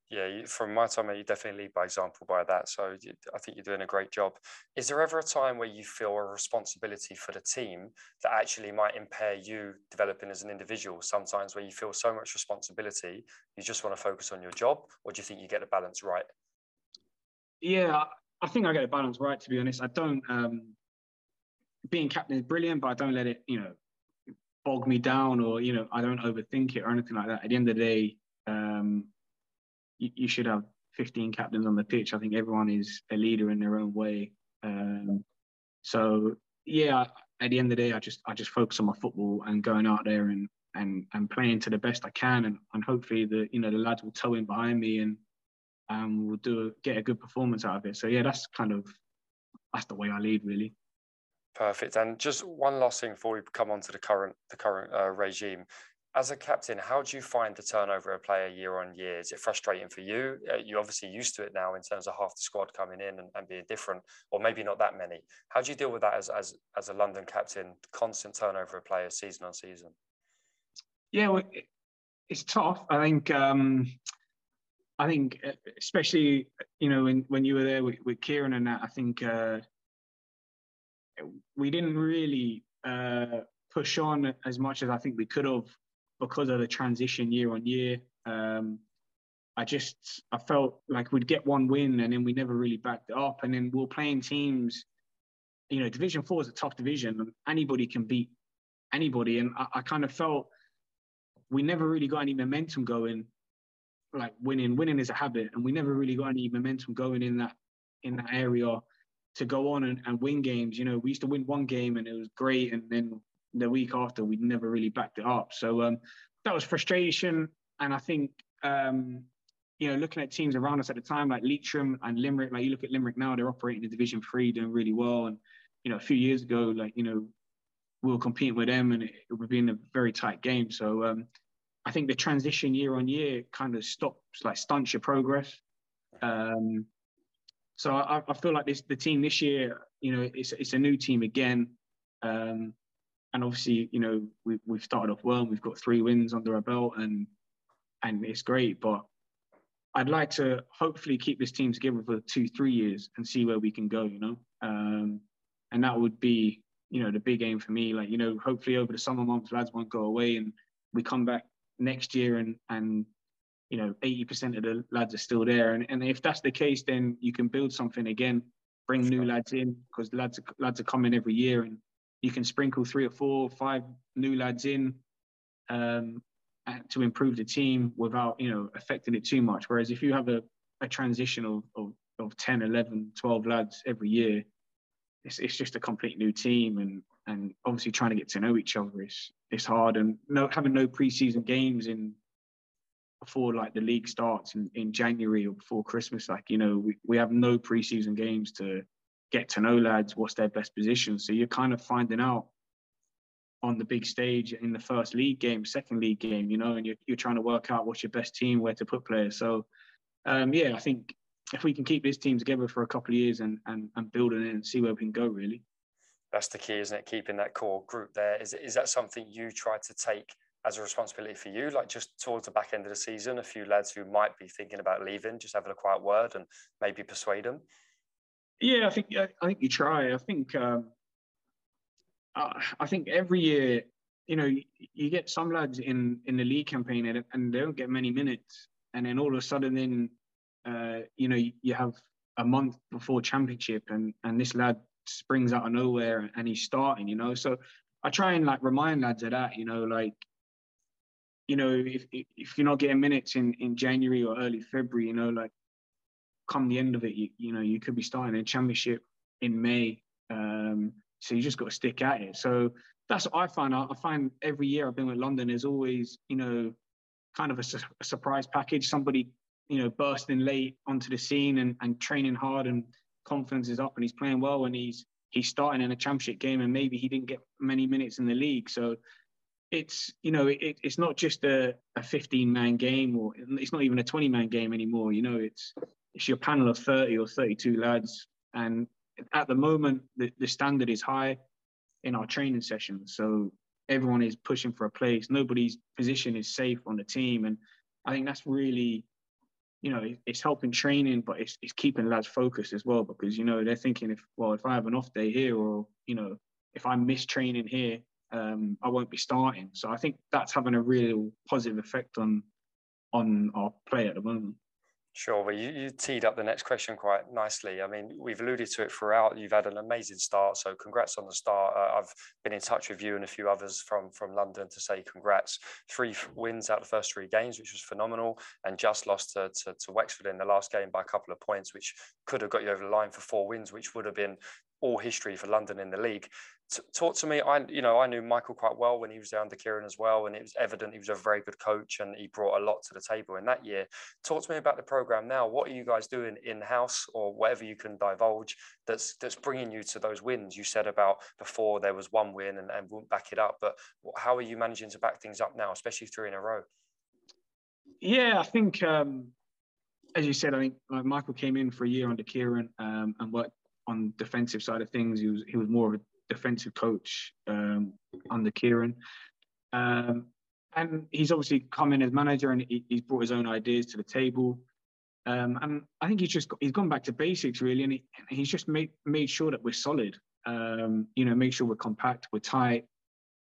[SPEAKER 1] Yeah, from my time, you definitely lead by example by that. So I think you're doing a great job. Is there ever a time where you feel a responsibility for the team that actually might impair you developing as an individual? Sometimes where you feel so much responsibility, you just want to focus on your job, or do you think you get the balance right?
[SPEAKER 2] Yeah, I think I get the balance right. To be honest, I don't. Um, being captain is brilliant, but I don't let it, you know, bog me down or you know I don't overthink it or anything like that. At the end of the day, um, you, you, should have 15 captains on the pitch. I think everyone is a leader in their own way. Um, so yeah, at the end of the day, I just I just focus on my football and going out there and and and playing to the best I can, and, and hopefully the you know the lads will tow in behind me and um, we'll do get a good performance out of it. So yeah, that's kind of that's the way I lead really.
[SPEAKER 1] Perfect. And just one last thing before we come on to the current the current uh, regime. as a captain, how do you find the turnover of player year on year? Is it frustrating for you? Uh, you're obviously used to it now in terms of half the squad coming in and, and, being different, or maybe not that many. How do you deal with that as, as, as a London captain, constant turnover of players season on season?
[SPEAKER 2] Yeah, well, it's tough. I think, um, I think, uh, especially you know when, when you were there with, with Kieran and that, I think uh, we didn't really uh, push on as much as I think we could have because of the transition year on year. Um, I just I felt like we'd get one win and then we never really backed it up. And then we are playing teams, you know, Division Four is a tough division. Anybody can beat anybody, and I, I kind of felt we never really got any momentum going. Like winning, winning is a habit, and we never really got any momentum going in that in that area to go on and, and win games. You know, we used to win one game and it was great, and then the week after we never really backed it up. So um, that was frustration, and I think um, you know looking at teams around us at the time like Leitrim and Limerick. Like you look at Limerick now, they're operating in Division Three, doing really well, and you know a few years ago, like you know we were competing with them, and it, it would be in a very tight game. So um, I think the transition year on year kind of stops, like stunts your progress. Um, so I, I, feel like this the team this year, you know, it's it's a new team again. Um, and obviously, you know, we, we've started off well. We've got three wins under our belt, and and it's great. But I'd like to hopefully keep this team together for two, three years and see where we can go. You know, um, and that would be, you know, the big aim for me. Like, you know, hopefully over the summer months, lads won't go away, and we come back next year, and and you know, 80% of the lads are still there. And, and if that's the case, then you can build something again, bring new lads in because lads are, lads are coming every year and you can sprinkle three or four, five new lads in um, to improve the team without, you know, affecting it too much. Whereas if you have a, a transition of, of, of 10, 11, 12 lads every year, it's, it's just a complete new team. And, and obviously trying to get to know each other is, is hard. And no, having no preseason games in before like the league starts in, in January or before Christmas, like, you know, we, we have no preseason games to get to know lads, what's their best position. So you're kind of finding out on the big stage in the first league game, second league game, you know, and you're, you're trying to work out what's your best team, where to put players. So, um, yeah, I think if we can keep this team together for a couple of years and, and, and building it and see where we can go, really.
[SPEAKER 1] That's the key, isn't it? Keeping that core group there. Is, is that something you try to take as a responsibility for you, like just towards the back end of the season, a few lads who might be thinking about leaving, just having a quiet word and maybe persuade them?
[SPEAKER 2] Yeah, I think I think you try. I think um, I think every year, you know, you, get some lads in in the league campaign and, and, they don't get many minutes, and then all of a sudden, then uh, you know, you, you have a month before championship, and and this lad springs out of nowhere and he's starting. You know, so I try and like remind lads of that. You know, like you know, if if you're not getting minutes in in January or early February, you know, like come the end of it, you, you know, you could be starting a championship in May. Um, so you just got to stick at it. So that's what I find. I, find every year I've been with London, there's always, you know, kind of a, su- a, surprise package. Somebody, you know, bursting late onto the scene and, and training hard and confidence is up and he's playing well and he's he's starting in a championship game and maybe he didn't get many minutes in the league. So it's you know it, it's not just a, a 15 man game or it's not even a 20 man game anymore. You know, it's it's your panel of 30 or 32 lads. And at the moment, the, the standard is high in our training sessions. So everyone is pushing for a place. Nobody's position is safe on the team. And I think that's really, you know, it's helping training, but it's, it's keeping lads focused as well because, you know, they're thinking if, well, if I have an off day here or, you know, if I miss training here, um, I won't be starting. So I think that's having a real positive effect on on our play at the moment.
[SPEAKER 1] Sure. Well, you, you teed up the next question quite nicely. I mean, we've alluded to it throughout. You've had an amazing start, so congrats on the start. Uh, I've been in touch with you and a few others from from London to say congrats. Three wins out of the first three games, which was phenomenal, and just lost to, to, to Wexford in the last game by a couple of points, which could have got you over the line for four wins, which would have been all history for London in the league. T- talk to me. I, you know, I knew Michael quite well when he was there under Kieran as well, and it was evident he was a very good coach and he brought a lot to the table in that year. Talk to me about the program now. What are you guys doing in house, or whatever you can divulge that's that's bringing you to those wins? You said about before there was one win and, and won't back it up, but how are you managing to back things up now, especially three in a row?
[SPEAKER 2] Yeah, I think um, as you said, I think Michael came in for a year under Kieran um, and worked on defensive side of things. He was he was more of a defensive coach um, under Kieran. Um, and he's obviously come in as manager and he, he's brought his own ideas to the table. Um, and I think he's just he's gone back to basics really, and he, he's just made made sure that we're solid. Um, you know, make sure we're compact, we're tight,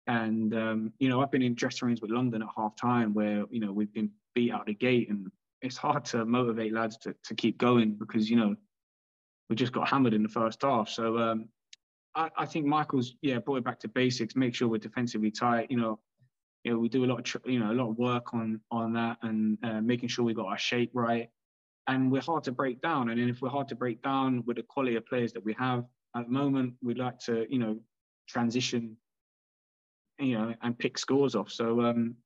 [SPEAKER 2] and um, you know, I've been in dressing rooms with London at half time where you know we've been beat out the gate, and it's hard to motivate lads to to keep going because you know we just got hammered in the first half. So um, I, I, think Michael's yeah brought it back to basics. Make sure we're defensively tight. You know, you know we do a lot of you know a lot of work on on that and uh, making sure we got our shape right. And we're hard to break down. And if we're hard to break down with the quality of players that we have at the moment, we'd like to you know transition, you know, and pick scores off. So um,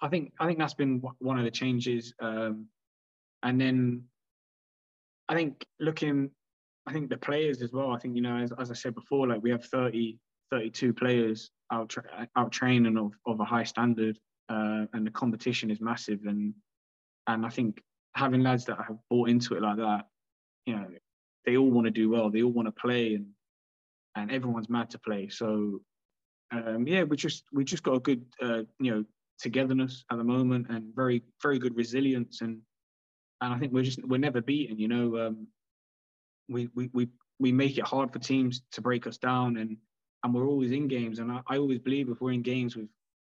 [SPEAKER 2] I think I think that's been one of the changes. Um, and then I think looking I think the players as well. I think you know, as, as I said before, like we have 30, 32 players out tra- out training of, of a high standard, uh, and the competition is massive. And and I think having lads that have bought into it like that, you know, they all want to do well. They all want to play, and and everyone's mad to play. So um, yeah, we just we just got a good uh, you know togetherness at the moment, and very very good resilience, and and I think we're just we're never beaten. You know, um, we we we we make it hard for teams to break us down and and we're always in games and I, I always believe if we're in games with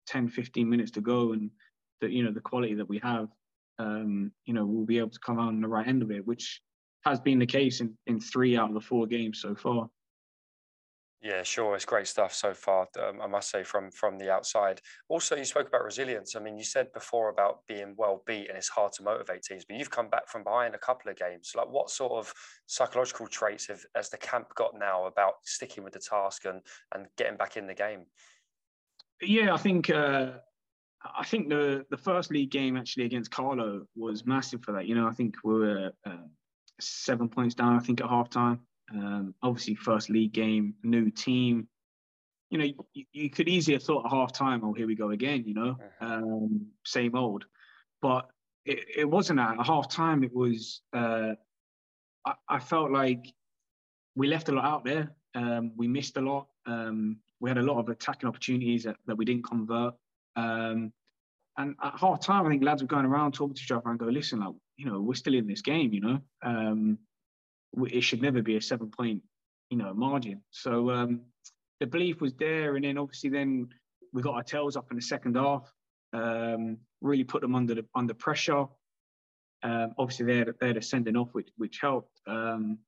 [SPEAKER 2] 10 15 minutes to go and that you know the quality that we have um, you know we'll be able to come out on the right end of it which has been the case in, in three out of the four games so far
[SPEAKER 1] yeah, sure. It's great stuff so far. Um, I must say, from from the outside. Also, you spoke about resilience. I mean, you said before about being well beat and it's hard to motivate teams, but you've come back from behind a couple of games. Like, what sort of psychological traits have has the camp got now about sticking with the task and and getting back in the game?
[SPEAKER 2] Yeah, I think uh, I think the the first league game actually against Carlow was massive for that. You know, I think we were uh, seven points down. I think at half time. Um, obviously, first league game, new team. You know, you, you, could easily have thought at half time, oh, here we go again, you know, uh-huh. um, same old. But it, it wasn't at half time. It was, uh, I, I, felt like we left a lot out there. Um, we missed a lot. Um, we had a lot of attacking opportunities that, that we didn't convert. Um, and at half time, I think lads were going around talking to each other and go, listen, like, you know, we're still in this game, you know. Um, it should never be a seven point, you know, margin. So um, the belief was there, and then obviously then we got our tails up in the second half. Um, really put them under the under pressure. Um, obviously they're they're sending off, which which helped. Um,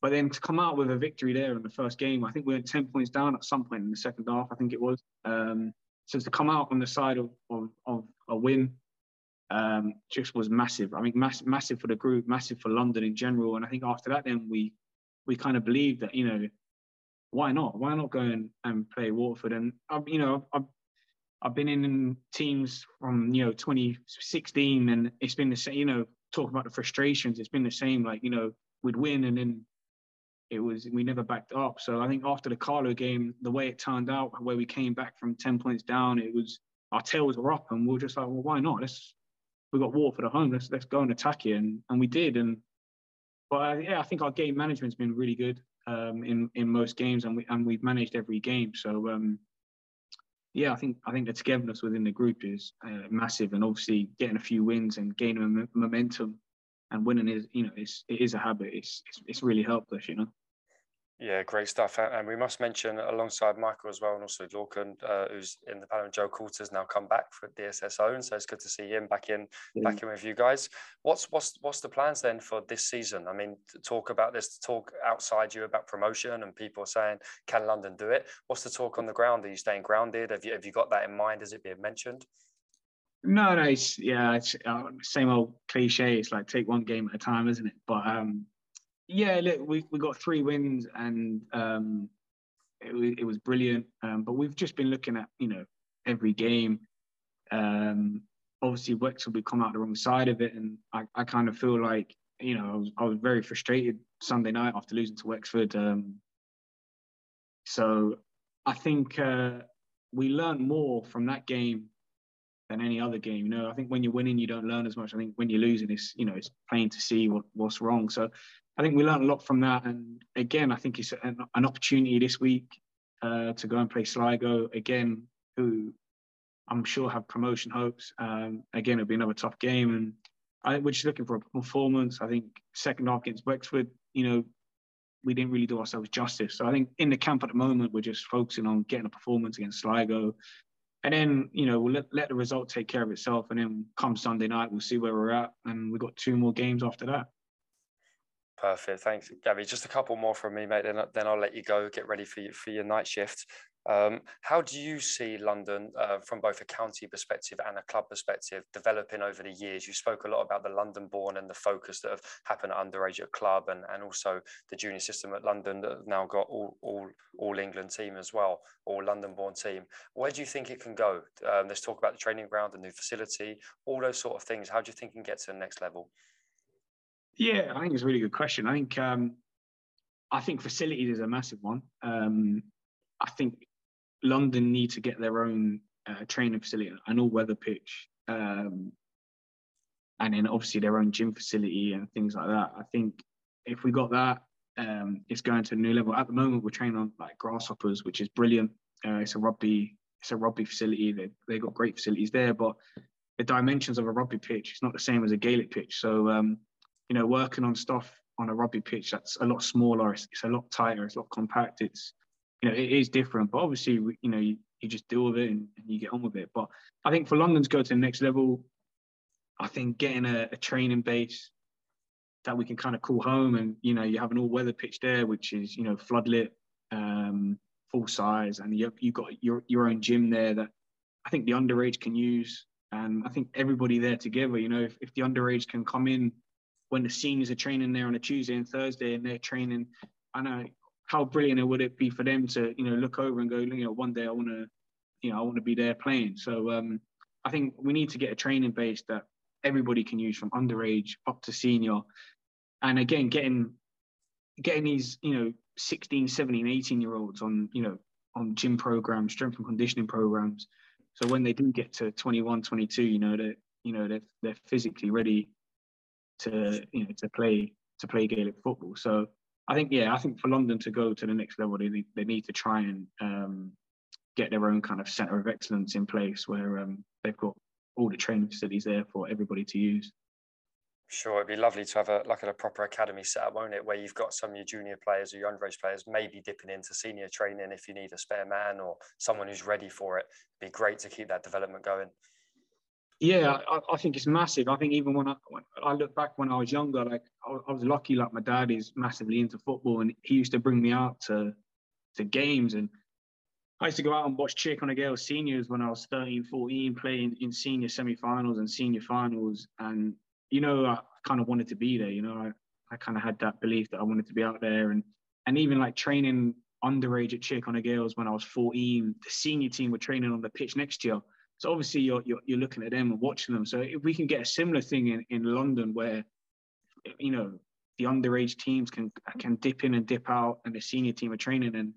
[SPEAKER 2] but then to come out with a victory there in the first game, I think we were ten points down at some point in the second half. I think it was. Um, so to come out on the side of of, of a win um, just was massive. I mean, mass, massive for the group, massive for London in general. And I think after that, then we we kind of believed that you know why not? Why not go and, and play Waterford? And I've, you know I've I've been in teams from you know 2016, and it's been the same. You know, talk about the frustrations. It's been the same. Like you know, we'd win, and then it was we never backed up. So I think after the Carlow game, the way it turned out, where we came back from 10 points down, it was our tails were up, and we are just like, well, why not? Let's we got Waterford at home. Let's let's go and attack it, and and we did. And but yeah, I think our game management's been really good um, in in most games, and we and we've managed every game. So um, yeah, I think I think the togetherness within the group is uh, massive, and obviously getting a few wins and gaining momentum and winning is you know it's it is a habit. It's it's, it's really helped us, you know.
[SPEAKER 1] Yeah, great stuff. And we must mention alongside Michael as well, and also Lorcan, uh, who's in the panel, Joe Coulter's now come back for DSS and So it's good to see him back in, yeah. back in with you guys. What's what's what's the plans then for this season? I mean, to talk about this, to talk outside you about promotion, and people saying, "Can London do it?" What's the talk on the ground? Are you staying grounded? Have you have you got that in mind? Is it being mentioned?
[SPEAKER 2] No, no, it's yeah, it's uh, same old cliche. It's like take one game at a time, isn't it? But um, yeah, look, we we got three wins and um, it, it was brilliant. Um, but we've just been looking at you know every game. Um, obviously, Wexford we come out the wrong side of it, and I, I kind of feel like you know I was I was very frustrated Sunday night after losing to Wexford. Um, so I think uh, we learned more from that game than any other game. You know, I think when you're winning, you don't learn as much. I think when you're losing, it's you know it's plain to see what, what's wrong. So I think we learned a lot from that. And again, I think it's an, an opportunity this week uh, to go and play Sligo again, who I'm sure have promotion hopes. Um, again, it'll be another tough game, and I we're just looking for a performance. I think second half against Wexford, you know, we didn't really do ourselves justice. So I think in the camp at the moment, we're just focusing on getting a performance against Sligo. And then, you know, we'll let, let the result take care of itself. And then come Sunday night, we'll see where we're at. And we've got two more games after that.
[SPEAKER 1] Perfect. Thanks, Gabby. Just a couple more from me, mate. Then, then I'll let you go. Get ready for your, for your night shift. Um, how do you see London uh, from both a county perspective and a club perspective developing over the years? You spoke a lot about the London born and the focus that have happened at underage at club and, and also the junior system at London that have now got all, all, all England team as well, all London born team. Where do you think it can go? Um, let's talk about the training ground, the new facility, all those sort of things. How do you think it can get to the next level?
[SPEAKER 2] Yeah, I think it's a really good question. I think um, I think facilities is a massive one. Um, I think London need to get their own uh, training facility, an all-weather pitch, um, and then obviously their own gym facility and things like that. I think if we got that, um, it's going to a new level. At the moment, we're training on like grasshoppers, which is brilliant. Uh, it's a rugby, it's a rugby facility. They they got great facilities there, but the dimensions of a rugby pitch is not the same as a Gaelic pitch. So um, you know, working on stuff on a rugby pitch that's a lot smaller, it's, it's a lot tighter, it's a lot compact. It's you know, it is different, but obviously, you know, you, you just deal with it and, and, you get on with it. But I think for London to go to the next level, I think getting a, a training base that we can kind of call home, and you know, you have an all-weather pitch there, which is you know floodlit, um, full size, and you you got your your own gym there that I think the underage can use, and I think everybody there together. You know, if, if the underage can come in when the seniors are training there on a Tuesday and Thursday, and they're training, I know how brilliant it would it be for them to you know look over and go you know one day I want to you know I want to be there playing. So um, I think we need to get a training base that everybody can use from underage up to senior, and again getting getting these you know 16, 17, 18 year olds on you know on gym programs, strength and conditioning programs. So when they do get to 21, 22, you know that you know they're, they're physically ready to you know to play to play Gaelic football. So I think yeah, I think for London to go to the next level, they they need to try and um, get their own kind of centre of excellence in place where um, they've got all the training facilities there for everybody to use.
[SPEAKER 1] Sure, it'd be lovely to have a like a proper academy set up, won't it? Where you've got some of your junior players or your underage players maybe dipping into senior training if you need a spare man or someone who's ready for it. It'd be great to keep that development going.
[SPEAKER 2] Yeah, I, I, think it's massive. I think even when I, when I look back when I was younger, like I, I, was lucky, like my dad is massively into football, and he used to bring me out to to games, and I used to go out and watch Tir Chonaill seniors when I was 13, 14, playing in senior semi-finals and senior finals, and you know, I kind of wanted to be there. You know, I, I kind of had that belief that I wanted to be out there, and and even like training underage at Cheer Girls when I was 14, the senior team were training on the pitch next year so obviously you're, you're, you're looking at them and watching them. So if we can get a similar thing in, in London where, you know, the underage teams can can dip in and dip out and the senior team are training and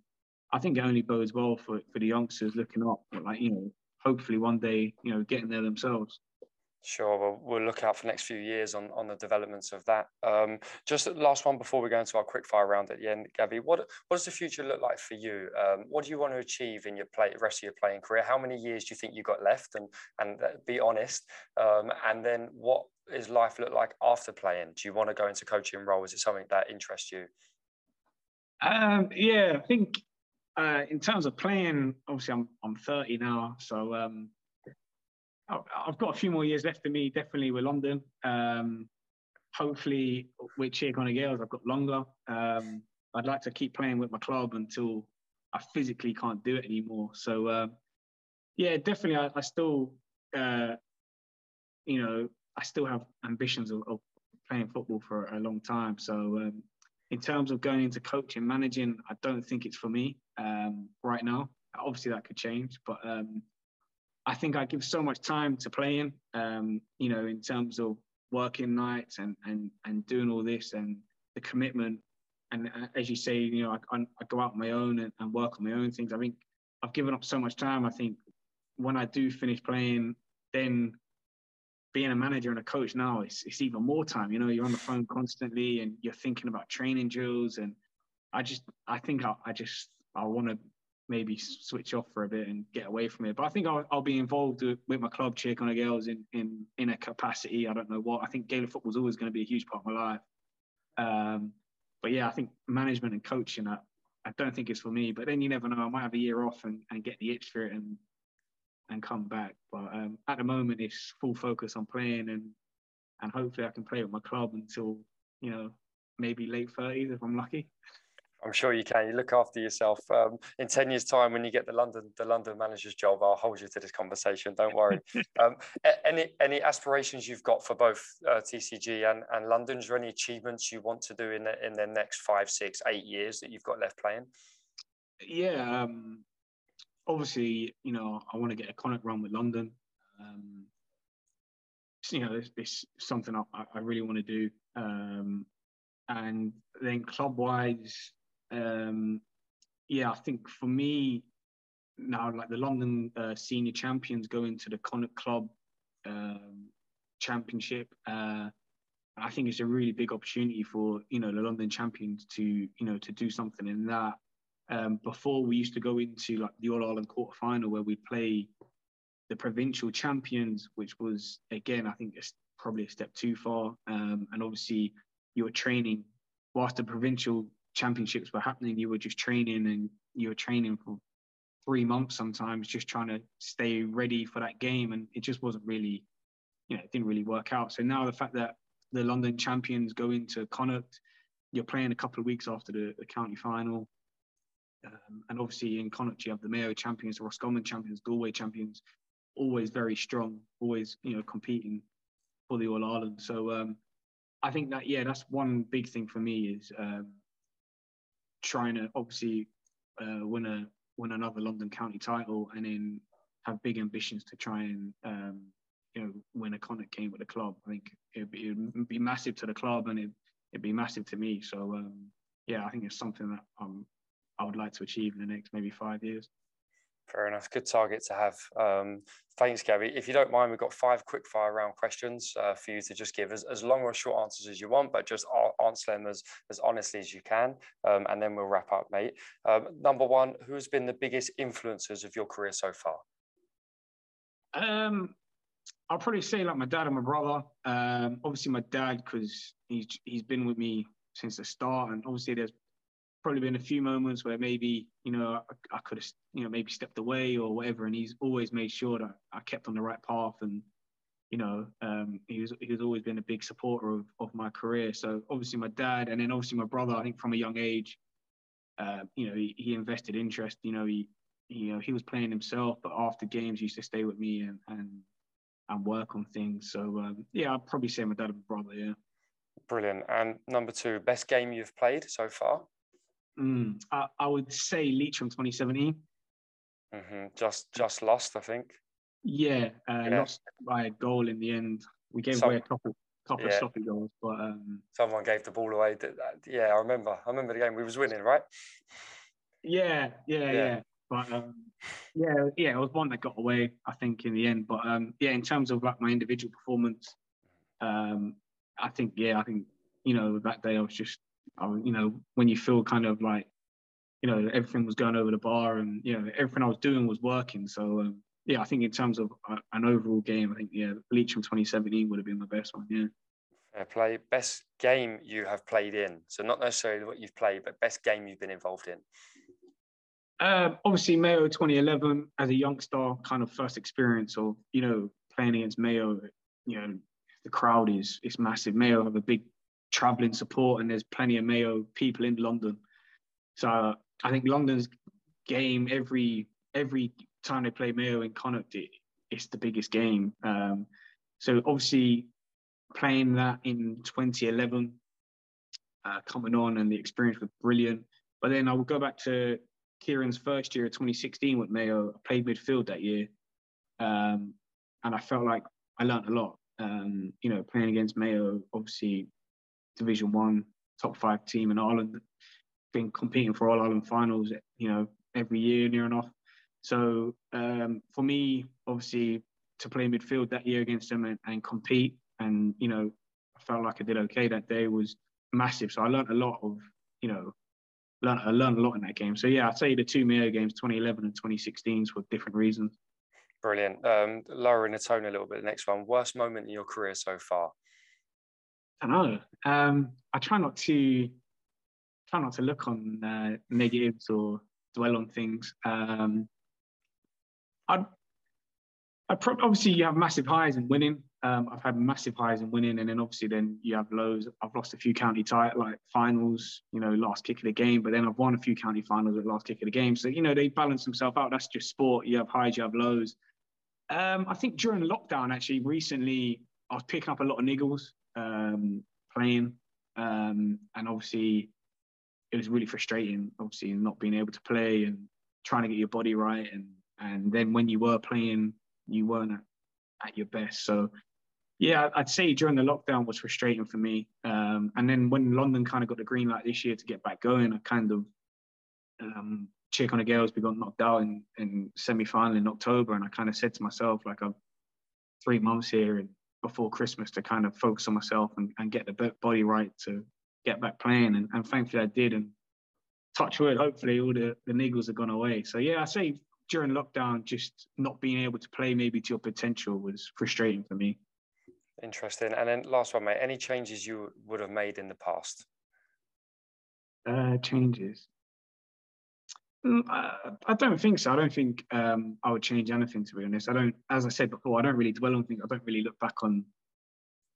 [SPEAKER 2] I think it only bodes well for, for the youngsters looking up, like, you know, hopefully one day, you know, getting there themselves.
[SPEAKER 1] Sure, well, we'll look out for the next few years on, on the developments of that. Um, just last one before we go into our quick fire round at the end, Gabby. What what does the future look like for you? Um, what do you want to achieve in your play, rest of your playing career? How many years do you think you got left? And and be honest. Um, and then what is life look like after playing? Do you want to go into coaching role? Is it something that interests you?
[SPEAKER 2] Um, yeah, I think uh, in terms of playing, obviously I'm I'm 30 now, so um, I've got a few more years left for me, definitely with London. Um, hopefully, with Tir Chonaill Gaels, I've got longer. Um, I'd like to keep playing with my club until I physically can't do it anymore. So, um, yeah, definitely, I, I still, uh, you know, I still have ambitions of, of, playing football for a long time. So, um, in terms of going into coaching, managing, I don't think it's for me um, right now. Obviously, that could change, but um, I think I give so much time to playing. Um, you know, in terms of working nights and and and doing all this and the commitment. And uh, as you say, you know, I, I go out on my own and, and work on my own things. I think I've given up so much time. I think when I do finish playing, then being a manager and a coach now, it's, it's even more time. You know, you're on the phone constantly and you're thinking about training drills. And I just, I think I, I just, I want to maybe switch off for a bit and get away from it. But I think I'll, I'll be involved with my club, Tir Chonaill Gaels in, in, in a capacity. I don't know what. I think Gaelic football is always going to be a huge part of my life. Um, but yeah, I think management and coaching, I, I don't think it's for me. But then you never know. I might have a year off and, and get the itch for it and and come back. But um, at the moment, it's full focus on playing, and and hopefully I can play with my club until you know maybe late thirties if I'm lucky. [laughs]
[SPEAKER 1] I'm sure you can. You look after yourself. Um, in ten years' time, when you get the London the London manager's job, I'll hold you to this conversation. Don't worry. [laughs] um, any any aspirations you've got for both uh, TCG and, and London? Is there any achievements you want to do in the, in the next five, six, eight years that you've got left playing?
[SPEAKER 2] Yeah, um, obviously, you know, I want to get a Connacht run with London. Um, you know, it's, it's something I, I, really want to do. Um, and then club wise, um, yeah, I think for me now, like the London uh, senior champions going to the Connacht Club um, Championship. Uh, I think it's a really big opportunity for you know the London champions to you know to do something in that um, before we used to go into like the All Ireland quarter final where we'd play the provincial champions, which was again I think it's probably a step too far. Um, and obviously you were training whilst the provincial championships were happening, you were just training and you were training for three months sometimes, just trying to stay ready for that game, and it just wasn't really, you know, it didn't really work out. So now the fact that the London champions go into Connacht, you're playing a couple of weeks after the, the county final. Um, and obviously in Connacht, you have the Mayo champions, the Roscommon champions, Galway champions, always very strong, always, you know, competing for the All Ireland. So um, I think that, yeah, that's one big thing for me is um, trying to obviously uh, win a win another London County title and then have big ambitions to try and um, you know win a Connacht game with the club. I think it'd be, it'd be massive to the club and it'd, it'd be massive to me. So um, yeah, I think it's something that I'm I would like to achieve in the next maybe five years.
[SPEAKER 1] Fair enough. Good target to have. Um, thanks, Gary. If you don't mind, we've got five quick fire round questions uh, for you to just give as, as long or short answers as you want, but just answer them as, as honestly as you can. Um, and then we'll wrap up, mate. Um, number one, who has been the biggest influences of your career so far?
[SPEAKER 2] Um, I'll probably say like my dad and my brother. Um, obviously, my dad, because he's, he's been with me since the start. And obviously, there's probably been a few moments where maybe you know I, I could have you know maybe stepped away or whatever, and he's always made sure that I kept on the right path, and you know um, he was he's always been a big supporter of, of my career. So obviously my dad, and then obviously my brother. I think from a young age, uh, you know he, he invested interest. You know he, he you know he was playing himself, but after games he used to stay with me and and and work on things. So um, yeah, I'd probably say my dad and brother. Yeah.
[SPEAKER 1] Brilliant. And number two, best game you've played so far?
[SPEAKER 2] Mm, I, I, would say Leitrim from 2017.
[SPEAKER 1] Mm-hmm. Just just lost, I think.
[SPEAKER 2] Yeah, uh, yeah, lost by a goal in the end. We gave Some, away a couple couple yeah. of sloppy goals, but um,
[SPEAKER 1] someone gave the ball away. Yeah, I remember. I remember the game. We was winning, right?
[SPEAKER 2] Yeah, yeah, yeah. yeah. But um, yeah, yeah, it was one that got away, I think, in the end. But um, yeah, in terms of like my individual performance, um, I think yeah, I think you know that day I was just you know, when you feel kind of like, you know, everything was going over the bar and, you know, everything I was doing was working. So, um, yeah, I think in terms of uh, an overall game, I think, yeah, Leitrim 2017 would have been my best one, yeah.
[SPEAKER 1] Fair play. Best game you have played in. So, not necessarily what you've played, but best game you've been involved in.
[SPEAKER 2] Um, obviously, Mayo 2011 as a youngster, kind of first experience of you know playing against Mayo. You know, the crowd is it's massive. Mayo have a big traveling support, and there's plenty of Mayo people in London. So I think London's game every every time they play Mayo in Connacht, it, it's the biggest game. Um, so obviously playing that in 2011, uh, coming on, and the experience was brilliant. But then I would go back to Kieran's first year, of 2016, with Mayo. I played midfield that year, um, and I felt like I learned a lot. Um, you know, playing against Mayo, obviously Division One, top five team in Ireland, been competing for all Ireland finals, you know, every year near enough. So um, for me, obviously, to play midfield that year against them and, and, compete, and you know, I felt like I did okay that day was massive. So I learned a lot of, you know, learned, I learned a lot in that game. So yeah, I'd say the two Mayo games, 2011 and 2016, for different reasons.
[SPEAKER 1] Brilliant. Um, lowering the tone a little bit. The next one, worst moment in your career so far.
[SPEAKER 2] I don't know. Um, I try not to try not to look on uh, negatives or dwell on things. Um, I'd, I'd pro- obviously you have massive highs in winning. Um, I've had massive highs in winning, and then obviously then you have lows. I've lost a few county title like finals, you know, last kick of the game, but then I've won a few county finals at last kick of the game. So you know they balance themselves out. That's just sport. You have highs, you have lows. Um, I think during lockdown, actually, recently I was picking up a lot of niggles um, playing, um, and obviously it was really frustrating. Obviously, not being able to play and trying to get your body right, and and then when you were playing, you weren't at, at your best. So yeah, I'd say during the lockdown was frustrating for me. Um, and then when London kind of got the green light this year to get back going, I kind of um, Tir Chonaill Gaels. We got knocked out in, in semi final in October, and I kind of said to myself, like, I've three months here and before Christmas to kind of focus on myself and, and get the body right to get back playing. And, and thankfully I did. And touch wood, hopefully all the, the niggles have gone away. So yeah, I say during lockdown, just not being able to play maybe to your potential was frustrating for me.
[SPEAKER 1] Interesting. And then last one, mate, any changes you would have made in the past?
[SPEAKER 2] Uh, changes. Mm, I don't think so. I don't think um, I would change anything to be honest. I don't, as I said before, I don't really dwell on things. I don't really look back on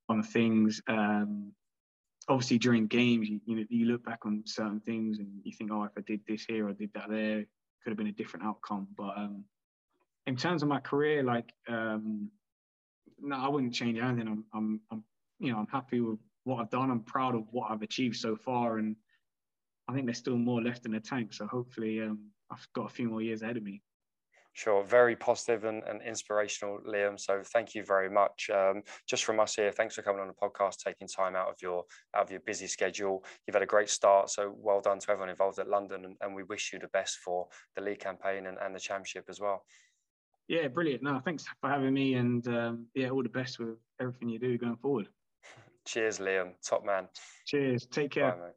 [SPEAKER 2] on things. Um, obviously, during games, you, you know, you look back on certain things and you think, oh, if I did this here or did that there, could have been a different outcome. But um, in terms of my career, like, um, no, I wouldn't change anything. I'm, I'm, I'm, you know, I'm happy with what I've done. I'm proud of what I've achieved so far, and I think there's still more left in the tank. So hopefully, um, I've got a few more years ahead of me.
[SPEAKER 1] Sure, very positive and, and inspirational, Liam. So thank you very much. Um, just from us here, thanks for coming on the podcast, taking time out of your out of your busy schedule. You've had a great start, so well done to everyone involved at London, and, and we wish you the best for the league campaign and, and the championship as well.
[SPEAKER 2] Yeah, brilliant. No, thanks for having me, and um, yeah, all the best with everything you do going forward. [laughs]
[SPEAKER 1] Cheers, Liam. Top man.
[SPEAKER 2] Cheers. Take care. Bye,